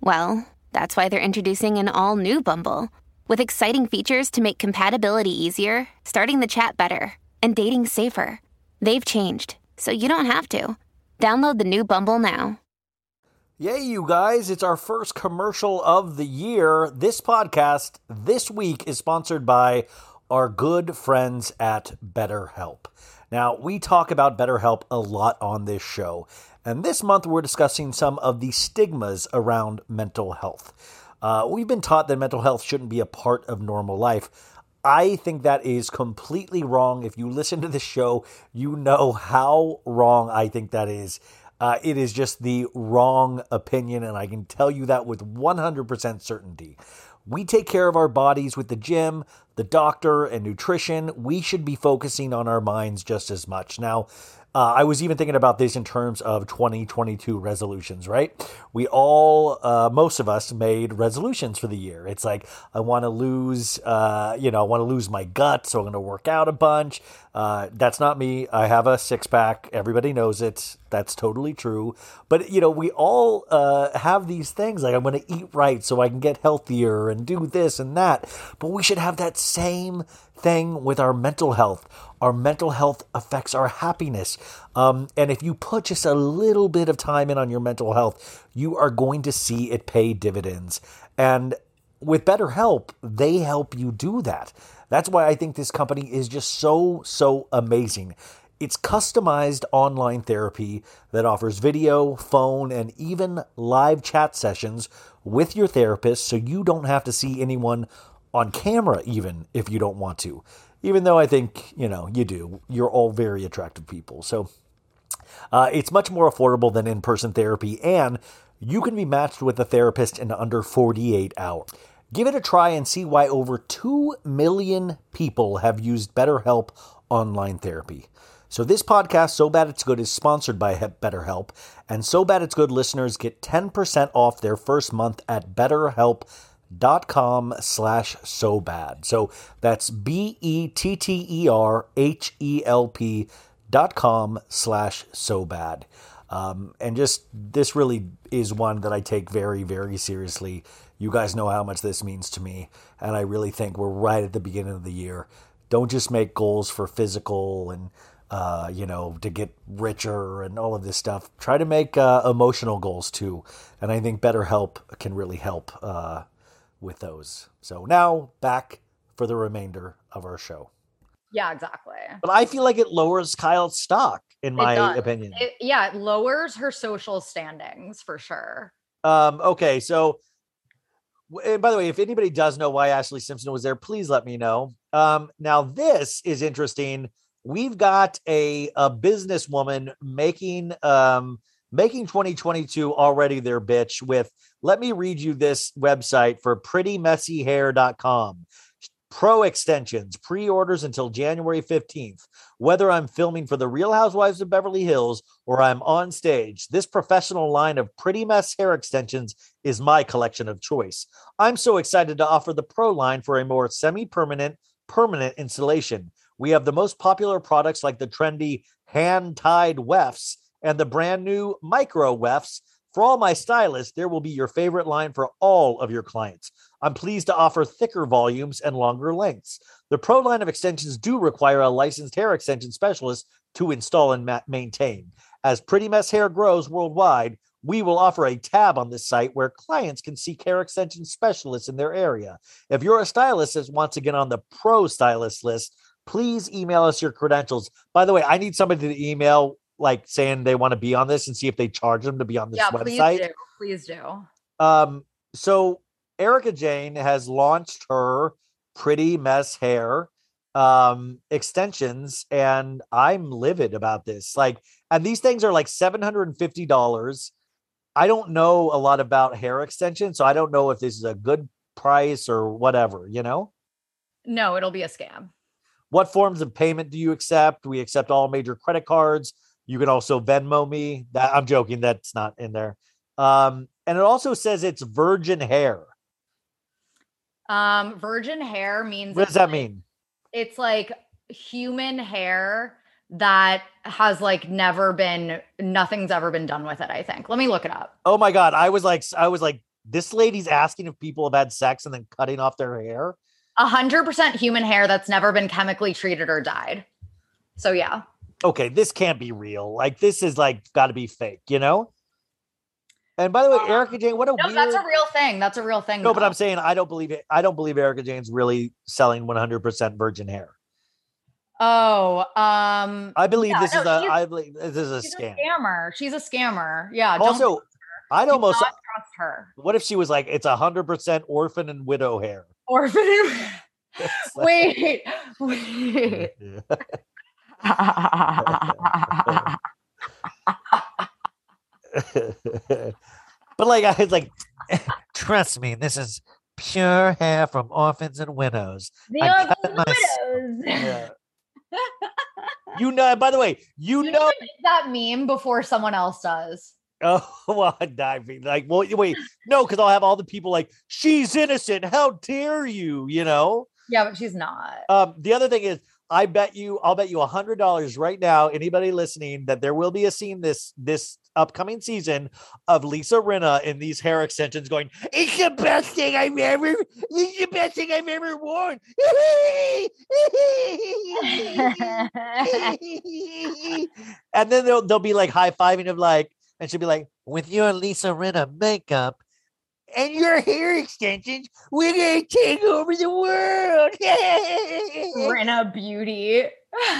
well that's why they're introducing an all new bumble with exciting features to make compatibility easier, starting the chat better, and dating safer. They've changed, so you don't have to. Download the new Bumble now.
Yay, you guys, it's our first commercial of the year. This podcast this week is sponsored by our good friends at BetterHelp. Now, we talk about BetterHelp a lot on this show, and this month we're discussing some of the stigmas around mental health. Uh, we've been taught that mental health shouldn't be a part of normal life. I think that is completely wrong. If you listen to this show, you know how wrong I think that is. Uh, it is just the wrong opinion, and I can tell you that with 100% certainty. We take care of our bodies with the gym, the doctor, and nutrition. We should be focusing on our minds just as much. Now, uh, I was even thinking about this in terms of 2022 resolutions, right? We all, uh, most of us, made resolutions for the year. It's like I want to lose, uh, you know, I want to lose my gut, so I'm going to work out a bunch. Uh, that's not me. I have a six pack. Everybody knows it. That's totally true. But you know, we all uh, have these things like I'm going to eat right so I can get healthier and do this and that. But we should have that same thing with our mental health our mental health affects our happiness. Um, and if you put just a little bit of time in on your mental health, you are going to see it pay dividends. And with BetterHelp, they help you do that. That's why I think this company is just so, so amazing. It's customized online therapy that offers video, phone, and even live chat sessions with your therapist so you don't have to see anyone on camera, even if you don't want to even though I think, you know, you do. You're all very attractive people. So uh, it's much more affordable than in person therapy, and you can be matched with a therapist in under 48 hours. Give it a try and see why over 2 million people have used BetterHelp online therapy. So, this podcast, So Bad It's Good, is sponsored by BetterHelp, and So Bad It's Good listeners get 10% off their first month at BetterHelp.com dot com slash so bad. So that's B E T T E R H E L P dot com slash so bad. Um, and just this really is one that I take very, very seriously. You guys know how much this means to me. And I really think we're right at the beginning of the year. Don't just make goals for physical and, uh, you know, to get richer and all of this stuff. Try to make uh, emotional goals too. And I think BetterHelp can really help. Uh, with those. So now back for the remainder of our show.
Yeah, exactly.
But I feel like it lowers Kyle's stock, in it my does. opinion.
It, yeah, it lowers her social standings for sure.
Um, okay, so and by the way, if anybody does know why Ashlee Simpson was there, please let me know. Um, now this is interesting. We've got a a businesswoman making um making 2022 already their bitch with let me read you this website for prettymessyhair.com pro extensions pre-orders until january 15th whether i'm filming for the real housewives of beverly hills or i'm on stage this professional line of pretty mess hair extensions is my collection of choice i'm so excited to offer the pro line for a more semi-permanent permanent installation we have the most popular products like the trendy hand tied wefts and the brand new Micro Wefts. For all my stylists, there will be your favorite line for all of your clients. I'm pleased to offer thicker volumes and longer lengths. The Pro line of extensions do require a licensed hair extension specialist to install and ma- maintain. As Pretty Mess Hair grows worldwide, we will offer a tab on this site where clients can seek hair extension specialists in their area. If you're a stylist wants once again on the pro stylist list, please email us your credentials. By the way, I need somebody to email like saying they want to be on this and see if they charge them to be on this yeah, website.
Please do. Please do. Um,
so Erika Jayne has launched her pretty mess hair um extensions and I'm livid about this. Like and these things are like $750. I don't know a lot about hair extensions, so I don't know if this is a good price or whatever, you know?
No, it'll be a scam.
What forms of payment do you accept? We accept all major credit cards. You can also Venmo me. That, I'm joking. That's not in there. Um, and it also says it's virgin hair.
Um, virgin hair means.
What does that like, mean?
It's like human hair that has like never been nothing's ever been done with it i think let me look it up
oh my god i was like i was like this lady's asking if people have had sex and then cutting off their hair
100% human hair that's never been chemically treated or dyed so yeah
okay, this can't be real. Like this is like got to be fake, you know? And by the way, uh, Erika Jayne, what a no, weird... that's a
real thing. That's a real thing.
No, though. but I'm saying I don't believe it. I don't believe Erika Jayne's really selling 100% virgin hair.
Oh, um,
I believe yeah, this no, is a. I believe this is a scam. A
scammer. She's a scammer. Yeah.
Also, I'd almost trust her. What if she was like, it's a hundred percent orphan and widow hair?
Orphan and. wait, wait.
but like I was like, trust me, this is pure hair from orphans and widows. The I orphans and widows. Yeah. you know. By the way, you, know
that meme before someone else does.
Oh well, diving like well, wait, no, because I'll have all the people like she's innocent. How dare you? You know.
Yeah, but she's not.
Um, the other thing is I bet you, I'll bet you a hundred dollars right now, anybody listening, that there will be a scene this this upcoming season of Lisa Rinna in these hair extensions going, It's the best thing I've ever it's the best thing I've ever worn. and then they'll they'll be like high-fiving of like, and she'll be like, with your Lisa Rinna makeup, and your hair extensions, we're gonna take over the world.
Rinna Beauty.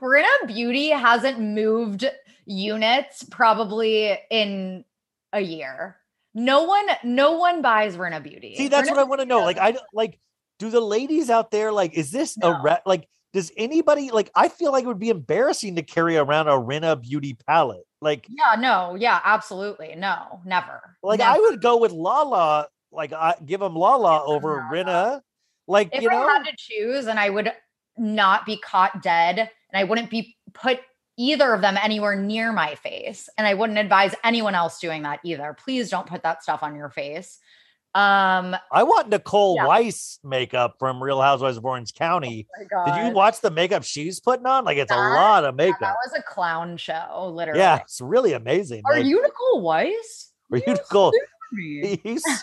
Rinna Beauty hasn't moved units probably in a year. No one, no one buys Rinna Beauty.
See, that's what I want to know. Like, I like, do the ladies out there like, is this no. a re- like? Does anybody like? I feel like it would be embarrassing to carry around a Rinna Beauty palette. Like
yeah, no, yeah, absolutely, no, never.
Like
never. I
would go with Lala. Like I give him Lala give over Lala. Like
if
you know,
I had to choose, and I would not be caught dead, and I wouldn't be put either of them anywhere near my face, and I wouldn't advise anyone else doing that either. Please don't put that stuff on your face. Um,
I want Nicole yeah. Weiss makeup from Real Housewives of Orange County. Oh Did you watch the makeup she's putting on? Like it's that, a lot of makeup. Yeah, that
was a clown show, literally. Yeah,
it's really amazing.
Are like, you Nicole Weiss?
Are you, you Nicole?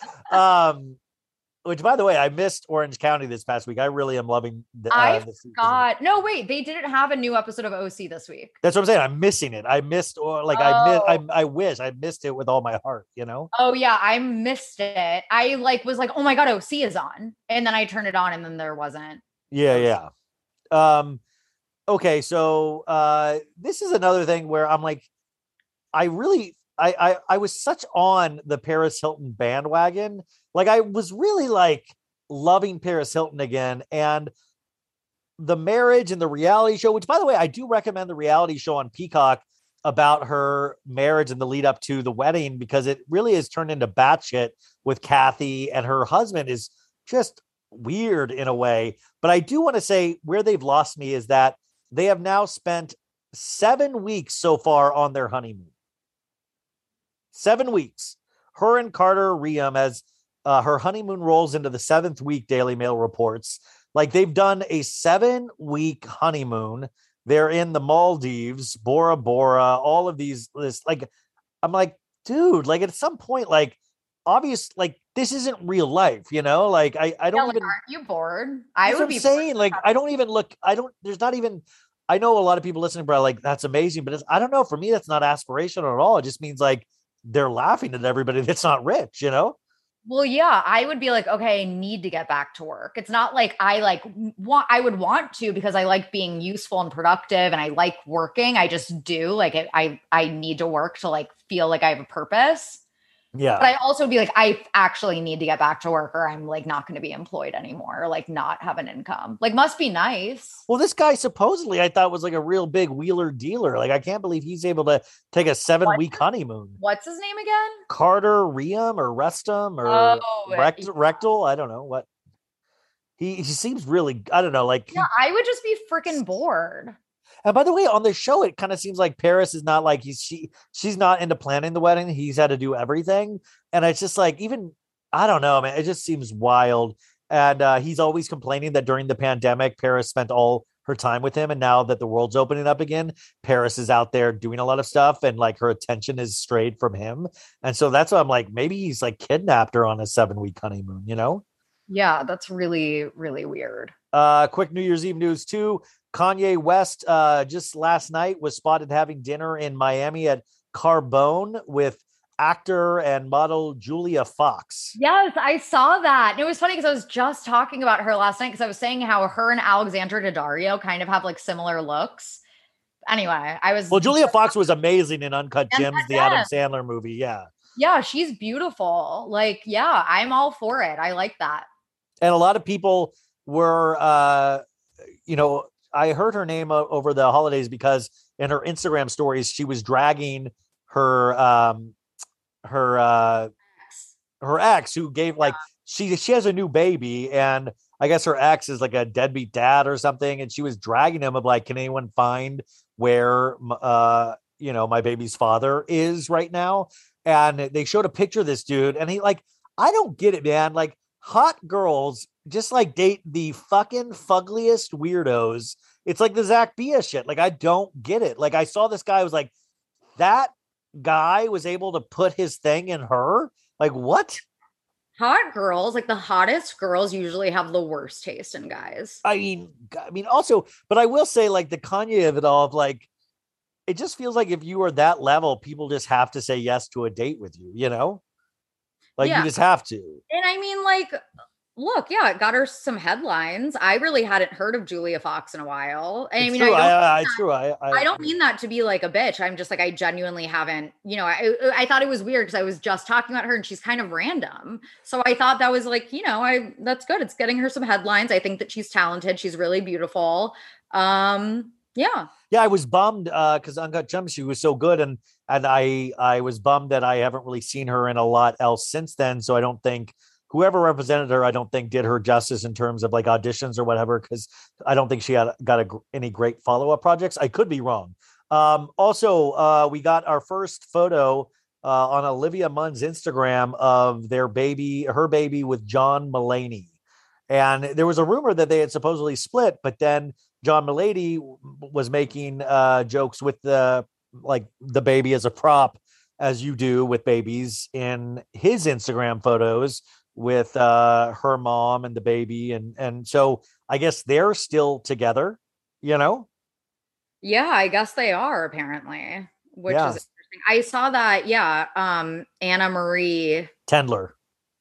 um, which by the way, I missed Orange County this past week. I really am loving. The, uh, I
got No, wait, they didn't have a new episode of OC this week.
That's what I'm saying. I'm missing it. I missed, or like oh. I miss, oh. I, I wish I missed it with all my heart. You know.
Oh yeah, I missed it. I like was like, oh my god, OC is on, and then I turned it on, and then there wasn't.
Yeah, yeah. Um, okay, so uh, this is another thing where I'm like, I really, I, I, I was such on the Paris Hilton bandwagon like I was really like loving Paris Hilton again and the marriage and the reality show, which by the way, I do recommend the reality show on Peacock about her marriage and the lead up to the wedding because it really has turned into batshit with Kathy and her husband is just weird in a way. But I do want to say where they've lost me is that they have now spent seven weeks so far on their honeymoon. Seven weeks. Her and Carter Reum as uh, her honeymoon rolls into the seventh week, Daily Mail reports. Like they've done a seven week honeymoon. They're in the Maldives, Bora Bora, all of these. This, like, I'm like, dude, like at some point, like, obvious, like, this isn't real life, you know? Like, I, I don't yeah, like, even. Aren't
you bored?
I would be saying, like, I don't even look, I don't, there's not even, I know a lot of people listening, but like, that's amazing. But I don't know. For me, that's not aspirational at all. It just means like they're laughing at everybody that's not rich, you know?
Well, yeah, I would be like, okay, I need to get back to work. It's not like I like want I would want to because I like being useful and productive and I like working. I just do like I I need to work to like feel like I have a purpose. Yeah. But I also be like, I actually need to get back to work or I'm like not going to be employed anymore or like not have an income. Like, must be nice.
Well, this guy supposedly I thought was like a real big wheeler dealer. Like, I can't believe he's able to take a seven week honeymoon.
What's his name again?
Carter Ream or Restum or oh, Rect- yeah. Rectal. I don't know what. He, he seems really, I don't know. Like,
yeah, he, I would just be freaking bored.
And by the way, on the show, it kind of seems like Paris is not like he's she she's not into planning the wedding. He's had to do everything, and it's just like even I don't know, man. It just seems wild. And uh, he's always complaining that during the pandemic, Paris spent all her time with him. And now that the world's opening up again, Paris is out there doing a lot of stuff and like her attention is strayed from him. And so that's why I'm like, maybe he's like kidnapped her on a seven week honeymoon, you know?
Yeah, that's really, really weird.
Uh, quick New Year's Eve news too. Kanye West uh, just last night was spotted having dinner in Miami at Carbone with actor and model Julia Fox.
Yes, I saw that. And it was funny because I was just talking about her last night because I was saying how her and Alexandra Daddario kind of have like similar looks. Anyway, I was
Well, Julia Fox was amazing in Uncut Gems, Uncut the Adam Sandler movie. Yeah.
Yeah, she's beautiful. Like, yeah, I'm all for it. I like that.
And a lot of people were uh you know, I heard her name over the holidays because in her Instagram stories she was dragging her um her uh her ex who gave like she she has a new baby and I guess her ex is like a deadbeat dad or something and she was dragging him of like can anyone find where uh you know my baby's father is right now and they showed a picture of this dude and he like I don't get it man like hot girls just like date the fucking fuggliest weirdos. It's like the Zack Bia shit. Like I don't get it. Like I saw this guy I was like, that guy was able to put his thing in her. Like what?
Hot girls, like the hottest girls, usually have the worst taste in guys.
I mean, I mean, also, but I will say, like the Kanye of it all, of like, it just feels like if you are that level, people just have to say yes to a date with you. You know, like yeah. you just have to.
And I mean, like look, yeah, it got her some headlines. I really hadn't heard of Julia Fox in a while. it's I mean, true. I, I, I, true. I, I, I, don't mean that to be like a bitch. I'm just like, I genuinely haven't, you know, I, uh, I thought it was weird because I was just talking about her and she's kind of random. So I thought that was like, you know, I, that's good. It's getting her some headlines. I think that she's talented. She's really beautiful. Um, yeah.
Yeah. I was bummed, uh, cause Uncut she was so good. And, and I, I was bummed that I haven't really seen her in a lot else since then. So I don't think, whoever represented her, I don't think did her justice in terms of like auditions or whatever, because I don't think she had, got a, any great follow up projects. I could be wrong. Um, also, uh, we got our first photo uh, on Olivia Munn's Instagram of their baby, her baby with John Mulaney. And there was a rumor that they had supposedly split, but then John Mulaney was making uh, jokes with the like the baby as a prop, as you do with babies in his Instagram photos with uh, her mom and the baby, and and so I guess they're still together. You know?
Yeah, I guess they are apparently, which yeah. is interesting. I saw that. Yeah, um, Anna Marie
Tendler.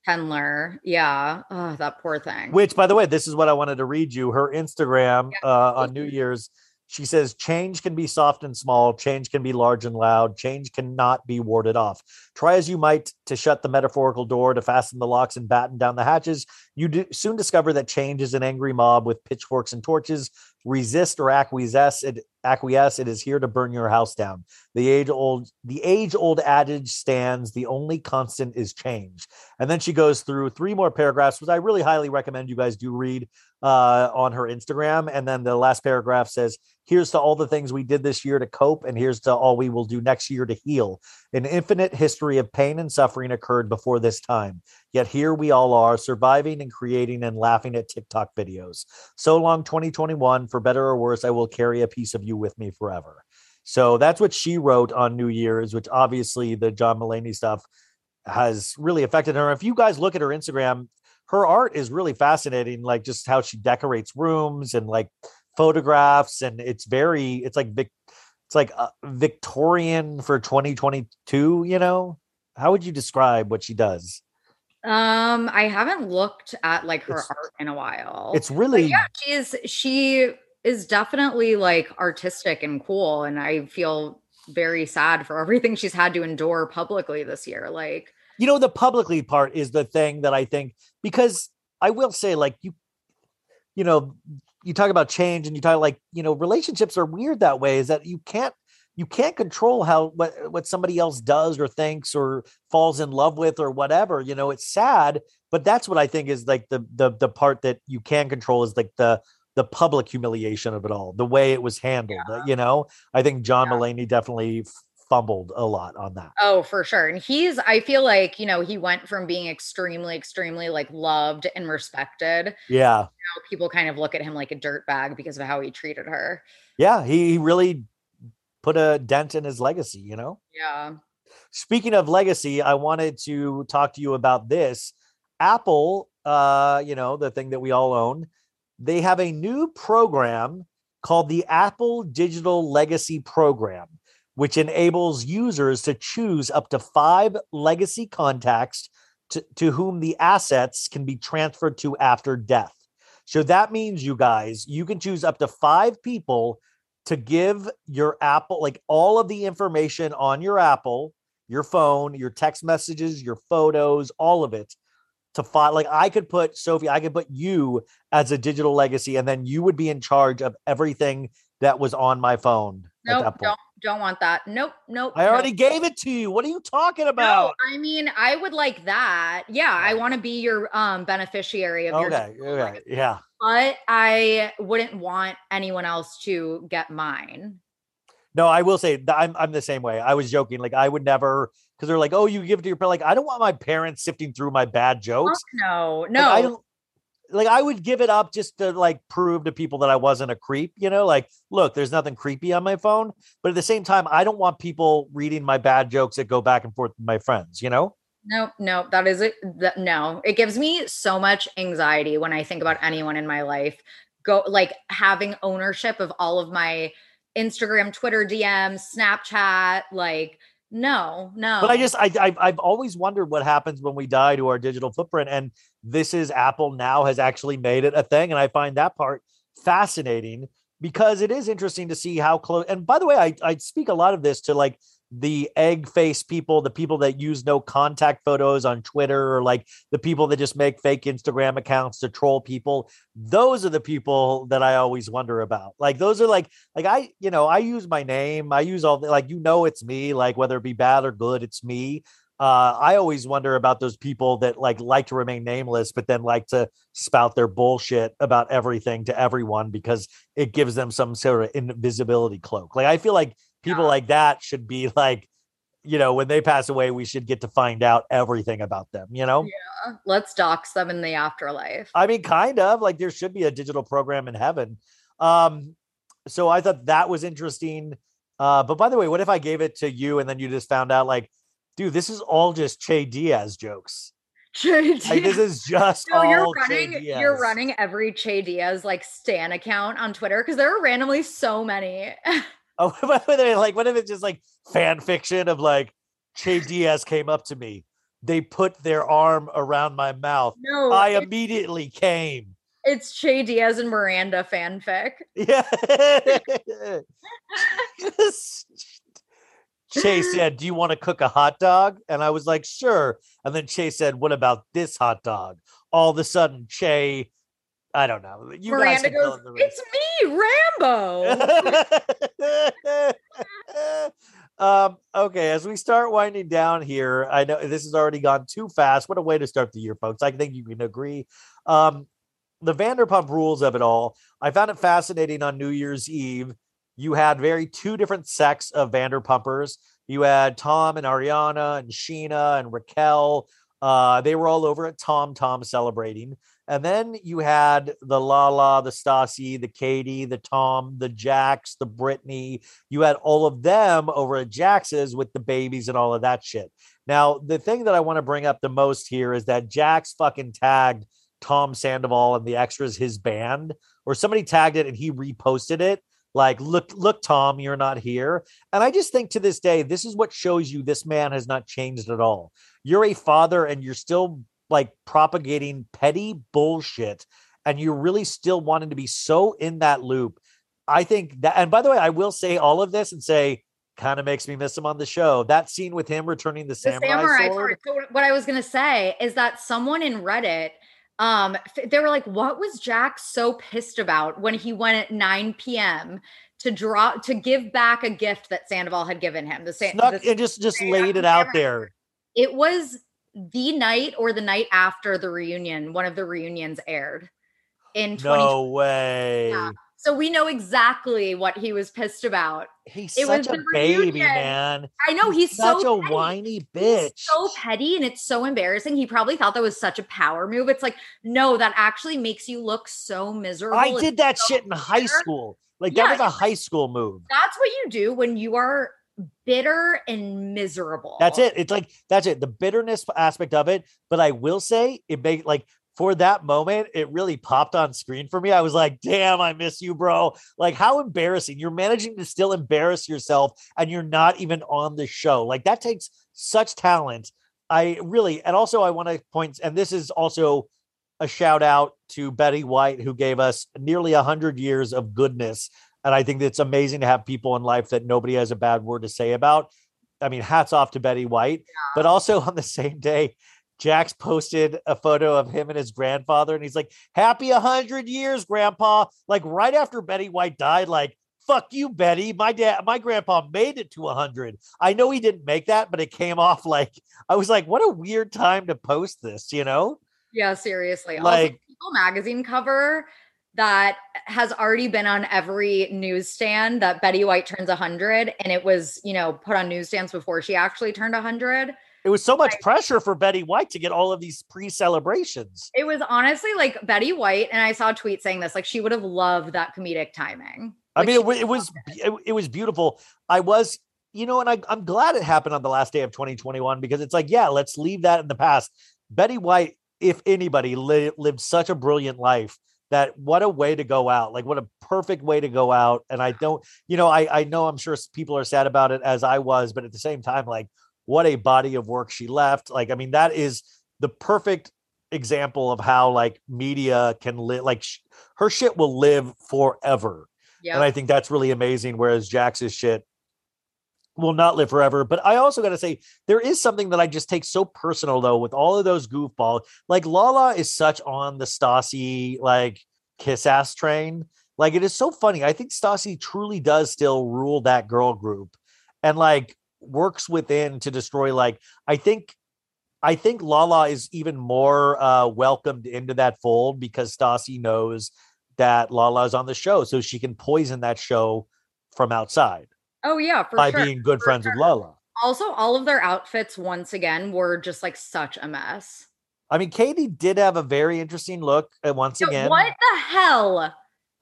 Tendler, Yeah. Oh, that poor thing.
Which, by the way, this is what I wanted to read you. Her Instagram yeah. uh, on New Year's she says change can be soft and small, change can be large and loud, change cannot be warded off. Try as you might to shut the metaphorical door, to fasten the locks and batten down the hatches, you do soon discover that change is an angry mob with pitchforks and torches. Resist or acquiesce, it acquiesce, it is here to burn your house down. The age old the age old adage stands, the only constant is change. And then she goes through three more paragraphs, which I really highly recommend you guys do read uh, on her Instagram. And then the last paragraph says, Here's to all the things we did this year to cope, and here's to all we will do next year to heal. An infinite history of pain and suffering occurred before this time. Yet here we all are, surviving and creating and laughing at TikTok videos. So long, 2021. For better or worse, I will carry a piece of you with me forever. So that's what she wrote on New Year's, which obviously the John Mulaney stuff has really affected her. If you guys look at her Instagram, her art is really fascinating like just how she decorates rooms and like photographs and it's very it's like Vic, it's like uh, victorian for 2022 you know how would you describe what she does
um i haven't looked at like her it's, art in a while
it's really but yeah
she is she is definitely like artistic and cool and i feel very sad for everything she's had to endure publicly this year like
you know the publicly part is the thing that i think because i will say like you you know you talk about change and you talk like you know relationships are weird that way is that you can't you can't control how what what somebody else does or thinks or falls in love with or whatever you know it's sad but that's what i think is like the the the part that you can control is like the the public humiliation of it all the way it was handled yeah. you know i think john yeah. mulaney definitely fumbled a lot on that.
Oh, for sure. And he's, I feel like, you know, he went from being extremely, extremely like loved and respected.
Yeah.
people kind of look at him like a dirt bag because of how he treated her.
Yeah. He really put a dent in his legacy, you know?
Yeah.
Speaking of legacy, I wanted to talk to you about this. Apple, uh, you know, the thing that we all own, they have a new program called the Apple Digital Legacy Program which enables users to choose up to five legacy contacts to, to whom the assets can be transferred to after death. So that means you guys, you can choose up to five people to give your Apple, like all of the information on your Apple, your phone, your text messages, your photos, all of it to file. Like I could put Sophie, I could put you as a digital legacy, and then you would be in charge of everything that was on my phone.
Nope, don't don't want that. Nope, nope. I
already nope. gave it to you. What are you talking about?
No, I mean, I would like that. Yeah, I want to be your um beneficiary of okay, your
okay, yeah.
But I wouldn't want anyone else to get mine.
No, I will say I'm I'm the same way. I was joking. Like I would never because they're like, oh, you give to your parents. Like I don't want my parents sifting through my bad jokes.
Oh, no,
no.
Like,
like I would give it up just to like prove to people that I wasn't a creep, you know, like look, there's nothing creepy on my phone, but at the same time I don't want people reading my bad jokes that go back and forth with my friends, you know?
No, no, that is it. That, no, it gives me so much anxiety when I think about anyone in my life go like having ownership of all of my Instagram, Twitter DMs, Snapchat, like no, no.
But I just I, I I've always wondered what happens when we die to our digital footprint, and this is Apple now has actually made it a thing, and I find that part fascinating because it is interesting to see how close. And by the way, I I speak a lot of this to like the egg face people, the people that use no contact photos on Twitter, or like the people that just make fake Instagram accounts to troll people. Those are the people that I always wonder about. Like those are like like I you know I use my name, I use all the, like you know it's me. Like whether it be bad or good, it's me. Uh, I always wonder about those people that like like to remain nameless, but then like to spout their bullshit about everything to everyone because it gives them some sort of invisibility cloak. Like I feel like people yeah. like that should be like you know when they pass away we should get to find out everything about them you know
yeah let's dox them in the afterlife
i mean kind of like there should be a digital program in heaven um so i thought that was interesting uh but by the way what if i gave it to you and then you just found out like dude this is all just che diaz jokes
Che Diaz. Like,
this is just no,
you're
running
you're running every Che Diaz like Stan account on Twitter because there are randomly so many.
Oh, whether like what if it's just like fan fiction of like Che Diaz came up to me. They put their arm around my mouth. No, I immediately came.
It's Che Diaz and Miranda fanfic.
Yeah. Che said, Do you want to cook a hot dog? And I was like, Sure. And then Che said, What about this hot dog? All of a sudden, Che I don't know.
You Miranda goes, "It's me,
Rambo." um, okay, as we start winding down here, I know this has already gone too fast. What a way to start the year, folks! I think you can agree. Um, the Vanderpump Rules of it all. I found it fascinating. On New Year's Eve, you had very two different sects of Vanderpumpers. You had Tom and Ariana and Scheana and Raquel. Uh, they were all over at Tom Tom celebrating. And then you had the Lala, the Stassi, the Katie, the Tom, the Jax, the Brittany. You had all of them over at Jax's with the babies and all of that shit. Now, the thing that I want to bring up the most here is that Jax fucking tagged Tom Sandoval and the extras his band, or somebody tagged it and he reposted it. Like, look, look, Tom, you're not here. And I just think to this day, this is what shows you this man has not changed at all. You're a father and you're still like propagating petty bullshit and you're really still wanting to be so in that loop. I think that, and by the way, I will say all of this and say, kind of makes me miss him on the show. That scene with him returning the, the samurai, samurai
sword. What I was going to say is that someone in Reddit, um, they were like, what was Jack so pissed about when he went at 9 p.m. To draw to give back a gift that Sandoval had given him,
the, same. it and just just laid it out there.
It was the night or the night after the reunion, one of the reunions aired in
No way. Yeah.
So we know exactly what he was pissed about.
He's it such a baby, man.
I know he's, he's
so such petty. a whiny bitch. He's
so petty and it's so embarrassing. He probably thought that was such a power move. It's like, no, that actually makes you look so miserable.
I did that so shit in high school. Like yeah, that was a high school move.
That's what you do when you are bitter and miserable.
That's it. It's like that's it. The bitterness aspect of it. But I will say it made like for that moment, it really popped on screen for me. I was like, damn, I miss you, bro. Like, how embarrassing. You're managing to still embarrass yourself and you're not even on the show. Like, that takes such talent. I really, and also, I want to point, and this is also a shout out to Betty White, who gave us nearly 100 years of goodness and I think it's amazing to have people in life that nobody has a bad word to say about. I mean, hats off to Betty White, yeah. but also on the same day, Jax posted a photo of him and his grandfather, and he's like, Happy 100 years, grandpa. Like, right after Betty White died, like, fuck you, Betty. My dad, my grandpa made it to 100. I know he didn't make that, but it came off like, I was like, what a weird time to post this, you know?
Yeah, seriously.
Like, also,
People magazine cover that has already been on every newsstand that Betty White turns 100 and it was, you know, put on newsstands before she actually turned 100.
It was so much pressure for Betty White to get all of these pre-celebrations.
It was honestly like Betty White and I saw a tweet saying this like she would have loved that comedic timing.
I mean it, it was it, it was beautiful. I was you know, and I, I'm glad it happened on the last day of 2021 because it's like, yeah, let's leave that in the past. Betty White, if anybody, li- lived such a brilliant life that what a way to go out like what a perfect way to go out and i don't you know i i know i'm sure people are sad about it as i was but at the same time like what a body of work she left like i mean that is the perfect example of how like media can live like sh- her shit will live forever yep. and i think that's really amazing whereas jax's shit will not live forever. But I also got to say, there is something that I just take so personal though with all of those goofballs, Like Lala is such on the Stassi like kiss ass train. Like it is so funny. I think Stassi truly does still rule that girl group, and like works within to destroy. Like I think. I think Lala is even more uh, welcomed into that fold because Stassi knows that Lala is on the show, so she can poison that show from outside.
Oh yeah,
by sure. being good
for
friends sure. with Lala.
Also, all of their outfits once again were just like such a mess.
I mean, Katie did have a very interesting look uh, once so again.
What the hell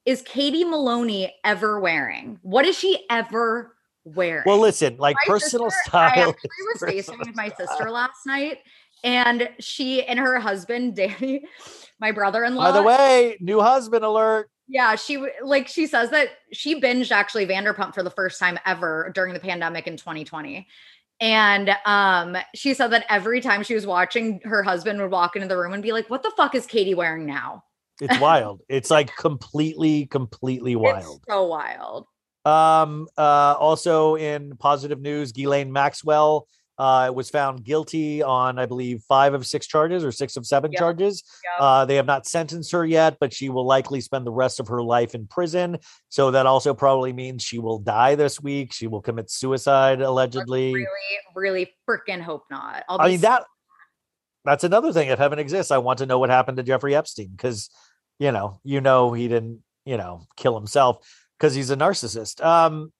is Katie Maloney ever wearing? What is she ever wearing?
Well, listen, like my personal
sister, style.
I actually
was facing with my style. sister last night, and she and her husband Danny, my brother-in-law.
By the way, new husband alert.
Yeah, she like she says that she binged actually Vanderpump for the first time ever during the pandemic in 2020. And um, she said that every time she was watching, her husband would walk into the room and be like, "What the fuck is Katie wearing now?"
It's wild. it's like completely, completely wild. It's
so wild.
Um. Uh. Also, in positive news, Ghislaine Maxwell uh, was found guilty on, I believe, five of six charges or six of seven yep. charges. Yep. Uh, they have not sentenced her yet, but she will likely spend the rest of her life in prison. So that also probably means she will die this week. She will commit suicide allegedly.
Really, really freaking hope not. I'll
I mean that. That's another thing. If heaven exists, I want to know what happened to Jeffrey Epstein because, you know, you know he didn't, you know, kill himself because he's a narcissist. Um,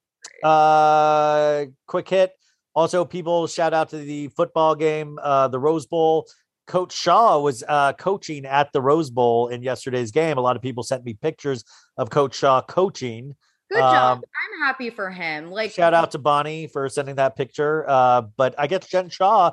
uh, quick hit. Also, people shout out to the football game, uh, the Rose Bowl. Coach Shah was uh, coaching at the Rose Bowl in yesterday's game. A lot of people sent me pictures of Coach Shah coaching.
Good job. Um, I'm happy for him. Like
shout out to Bonnie for sending that picture. Uh, but I guess Jen Shah,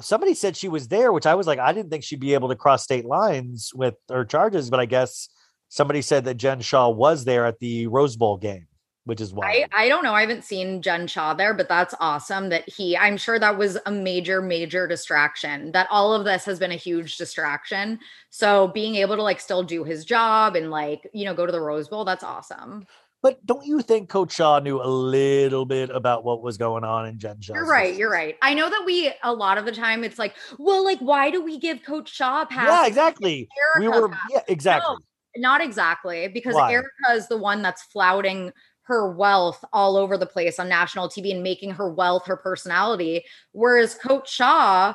somebody said she was there, which I was like, I didn't think she'd be able to cross state lines with her charges, but I guess somebody said that Jen Shah was there at the Rose Bowl game which is why
I, I, don't know. I haven't seen Jen Shah there, but that's awesome that he, I'm sure that was a major, major distraction, that all of this has been a huge distraction. So being able to like still do his job and like, you know, go to the Rose Bowl, that's awesome.
But don't you think Coach Shah knew a little bit about what was going on in Jen
Shah? You're right. You're right. I know that we a lot of the time it's like, well, like why do we give Coach Shah
a pass? Yeah, exactly. We were pass? yeah, exactly.
No, not exactly because Erika is the one that's flouting her wealth all over the place on national TV and making her wealth her personality. Whereas Coach Shah,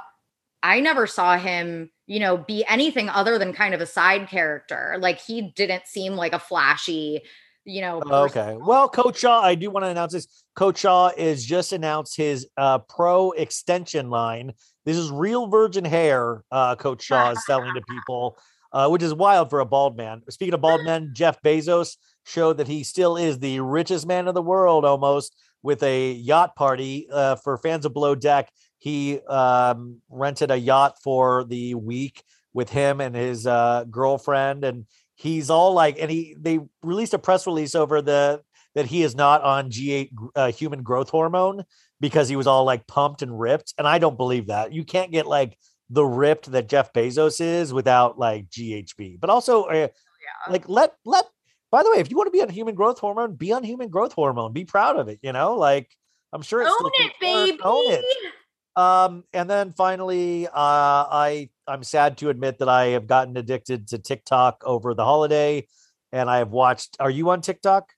I never saw him, you know, be anything other than kind of a side character. Like he didn't seem like a flashy, you know.
Person. Okay. Well, Coach Shah, I do want to announce this. Coach Shah is just announced his uh, pro extension line. This is real virgin hair. Uh, Coach Shah is selling to people, uh, which is wild for a bald man. Speaking of bald men, Jeff Bezos showed that he still is the richest man in the world almost with a yacht party uh, for fans of Below Deck. He um, rented a yacht for the week with him and his uh, girlfriend, and he's all like, and he they released a press release over the that he is not on G8 uh, human growth hormone because he was all like pumped and ripped, and I don't believe that. You can't get like the ripped that Jeff Bezos is without like GHB, but also. Uh, oh, yeah. Like let let by the way, if you want to be on human growth hormone, be on human growth hormone. Be proud of it. You know, like I'm sure it's
own it, baby. Own it.
Um, and then finally, uh, I I'm sad to admit that I have gotten addicted to TikTok over the holiday, and I have watched. Are you on TikTok?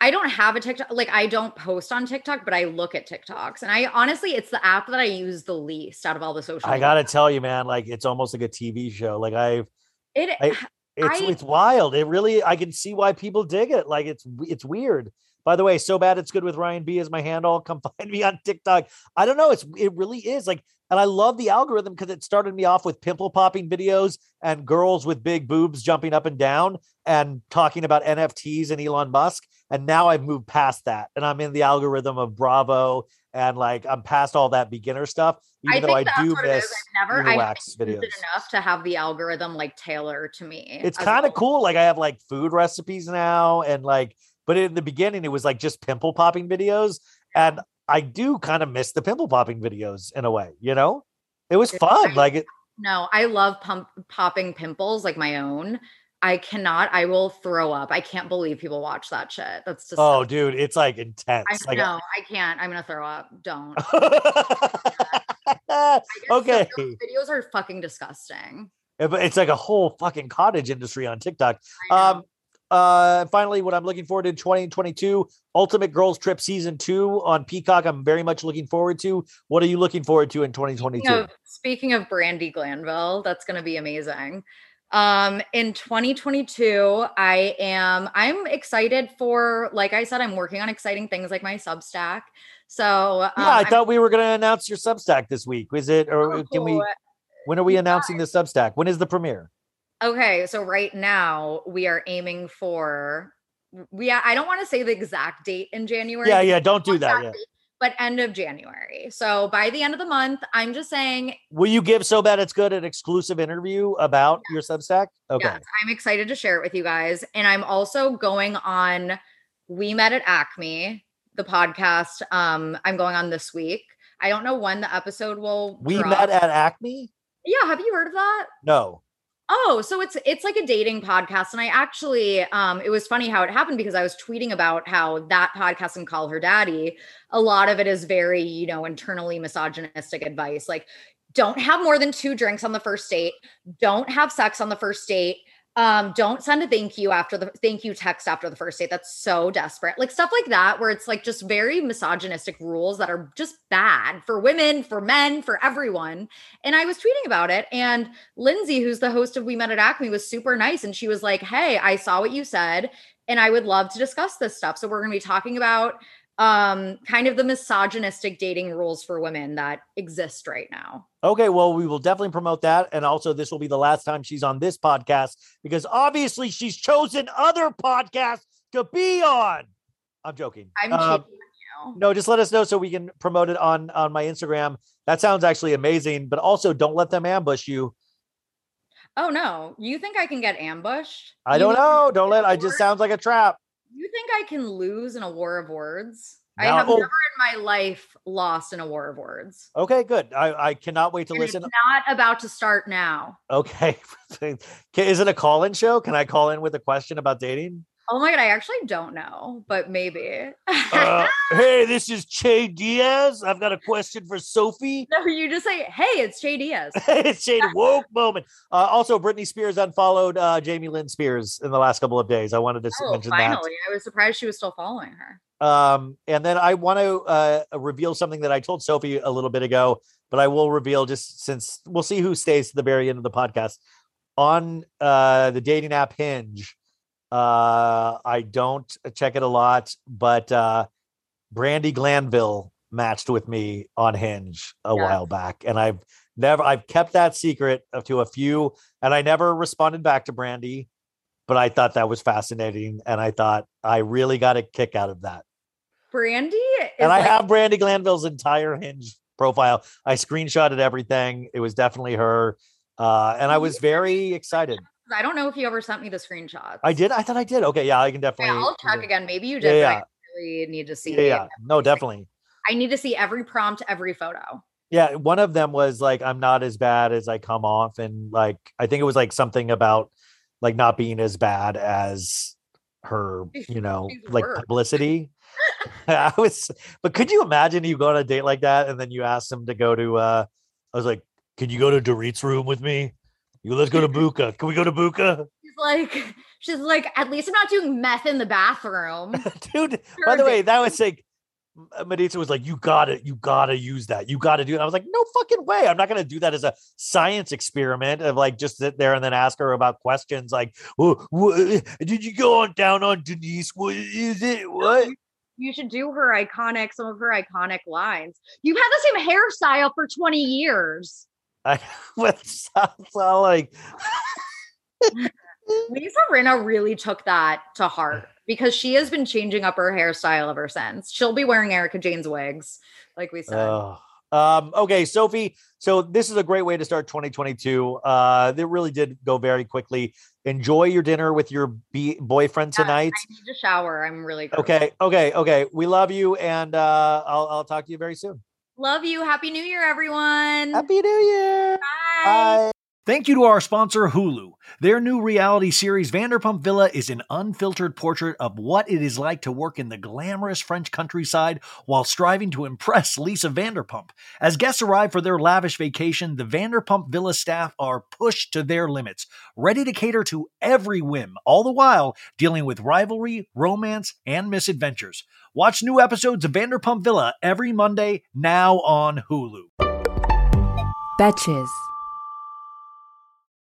I don't have a TikTok. Like I don't post on TikTok, but I look at TikToks. And I honestly, it's the app that I use the least out of all the social.
I gotta tell you, man, like it's almost like a TV show. Like I've it. I, it's I, it's wild. It really I can see why people dig it. Like it's it's weird. By the way, so bad it's good with Ryan B is my handle. Come find me on TikTok. I don't know. It's it really is like, and I love the algorithm because it started me off with pimple popping videos and girls with big boobs jumping up and down and talking about NFTs and Elon Musk. And now I've moved past that, and I'm in the algorithm of Bravo and like I'm past all that beginner stuff.
Even I though I do miss I've never I videos enough to have the algorithm like tailor to me.
It's kind of cool. Like I have like food recipes now, and like but in the beginning, it was like just pimple popping videos. And I do kind of miss the pimple popping videos in a way, you know? It was fun. Like it.
No, I love pump, popping pimples like my own. I cannot. I will throw up. I can't believe people watch that shit. That's just
oh, dude, it's like intense. I like,
know. I can't. I'm gonna throw up. Don't.
okay.
videos are fucking disgusting.
It's like a whole fucking cottage industry on TikTok. Um, uh, finally, what I'm looking forward to 2022 Ultimate Girls Trip Season 2 on Peacock. I'm very much looking forward to. What are you looking forward to in 2022? Speaking
of, speaking of Brandi Glanville, that's going to be amazing. Um, in 2022, I am I'm excited for like I said, I'm working on exciting things like my Substack.
So um, yeah,
I
thought I'm, we were going to announce your Substack this week. Is it or oh, can we? When are we yeah. announcing the Substack? When is the premiere?
Okay, so right now we are aiming for we I don't want to say the exact date in January.
Yeah, yeah, don't do that. yeah.
but end of January. So by the end of the month, I'm just saying
Will you give so bad it's good an exclusive interview about yes. your Substack?
Okay. Yes, I'm excited to share it with you guys and I'm also going on We Met at Acme, the podcast um I'm going on this week. I don't know when the episode will
We drop. Met at Acme?
Yeah, have you heard of that?
No.
Oh, so it's it's like a dating podcast, and I actually, um, it was funny how it happened because I was tweeting about how that podcast and Call Her Daddy, a lot of it is very you know internally misogynistic advice, like don't have more than two drinks on the first date, don't have sex on the first date, um don't send a thank you after the thank you text after the first date that's so desperate like stuff like that where it's like just very misogynistic rules that are just bad for women for men for everyone and i was tweeting about it and lindsay who's the host of we met at acme was super nice and she was like hey i saw what you said and i would love to discuss this stuff so we're going to be talking about um, kind of the misogynistic dating rules for women that exist right now.
Okay, well, we will definitely promote that. And also, this will be the last time she's on this podcast because obviously she's chosen other podcasts to be on. I'm joking.
I'm um,
you. No, just let us know so we can promote it on on my Instagram. That sounds actually amazing, but also don't let them ambush you.
Oh no, you think I can get ambushed? I
don't know. Don't let. I just sounds like a trap.
You think I can lose in a war of words? No. I have oh. never in my life lost in a war of words.
Okay, good. I, I cannot wait to and listen.
not about to start now.
Okay. Is it a call in show? Can I call in with a question about dating?
Oh my god, I actually don't know, but maybe.
uh, hey, this is Che Diaz. I've got a question for Sophie.
No, you just say, "Hey, it's Che Diaz."
it's Che woke moment. Uh, also, Britney Spears unfollowed uh, Jamie Lynn Spears in the last couple of days. I wanted to oh, mention finally.
that. I was surprised she was still following her.
Um, and then I want to uh, reveal something that I told Sophie a little bit ago, but I will reveal just since we'll see who stays to the very end of the podcast on uh, the dating app Hinge uh, I don't check it a lot, but uh, Brandi Glanville matched with me on Hinge a yeah. while back, and I've never I've kept that secret to a few, and I never responded back to Brandi, but I thought that was fascinating, and I thought I really got a kick out of that.
Brandi,
and I like- have Brandi Glanville's entire Hinge profile. I screenshotted everything. It was definitely her. Uh, and I was very excited
I don't know if you ever sent me the screenshots.
I did. I thought I did. Okay, yeah, I can definitely. Yeah,
I'll check again. Maybe you did. Yeah, yeah. really need to see.
Yeah, yeah. no, definitely.
I need to see every prompt, every photo.
Yeah, one of them was like, "I'm not as bad as I come off," and like, I think it was like something about like not being as bad as her, you know, like publicity. I was, but could you imagine you go on a date like that and then you ask them to go to? uh I was like, "Can you go to Dorit's room with me?" You let's go to Buka. Can we go to Buka?
She's like, she's like, at least I'm not doing meth in the bathroom.
Dude, by the way, that was like Medica uh, was like, you gotta, you gotta use that. You gotta do it. I was like, no fucking way. I'm not gonna do that as a science experiment of like just sit there and then ask her about questions like, oh, what, uh, did you go on down on Denise? What is it? What?
You should do her iconic, some of her iconic lines. You've had the same hairstyle for 20 years.
I with Southall, like
Lisa Rinna really took that to heart because she has been changing up her hairstyle ever since. She'll be wearing Erika Jayne's wigs, like we said. Oh. Um,
okay, Sophie. So this is a great way to start 2022. Uh, it really did go very quickly. Enjoy your dinner with your be- boyfriend tonight. I
need to shower. I'm really
gross. okay. Okay. Okay. We love you, and uh, I'll, I'll talk to you very soon.
Love you. Happy New Year, everyone.
Happy New Year.
Bye.
Bye. Thank you to our sponsor, Hulu. Their new reality series, Vanderpump Villa, is an unfiltered portrait of what it is like to work in the glamorous French countryside while striving to impress Lisa Vanderpump. As guests arrive for their lavish vacation, the Vanderpump Villa staff are pushed to their limits, ready to cater to every whim, all the while dealing with rivalry, romance, and misadventures. Watch new episodes of Vanderpump Villa every Monday, now on Hulu. Betches.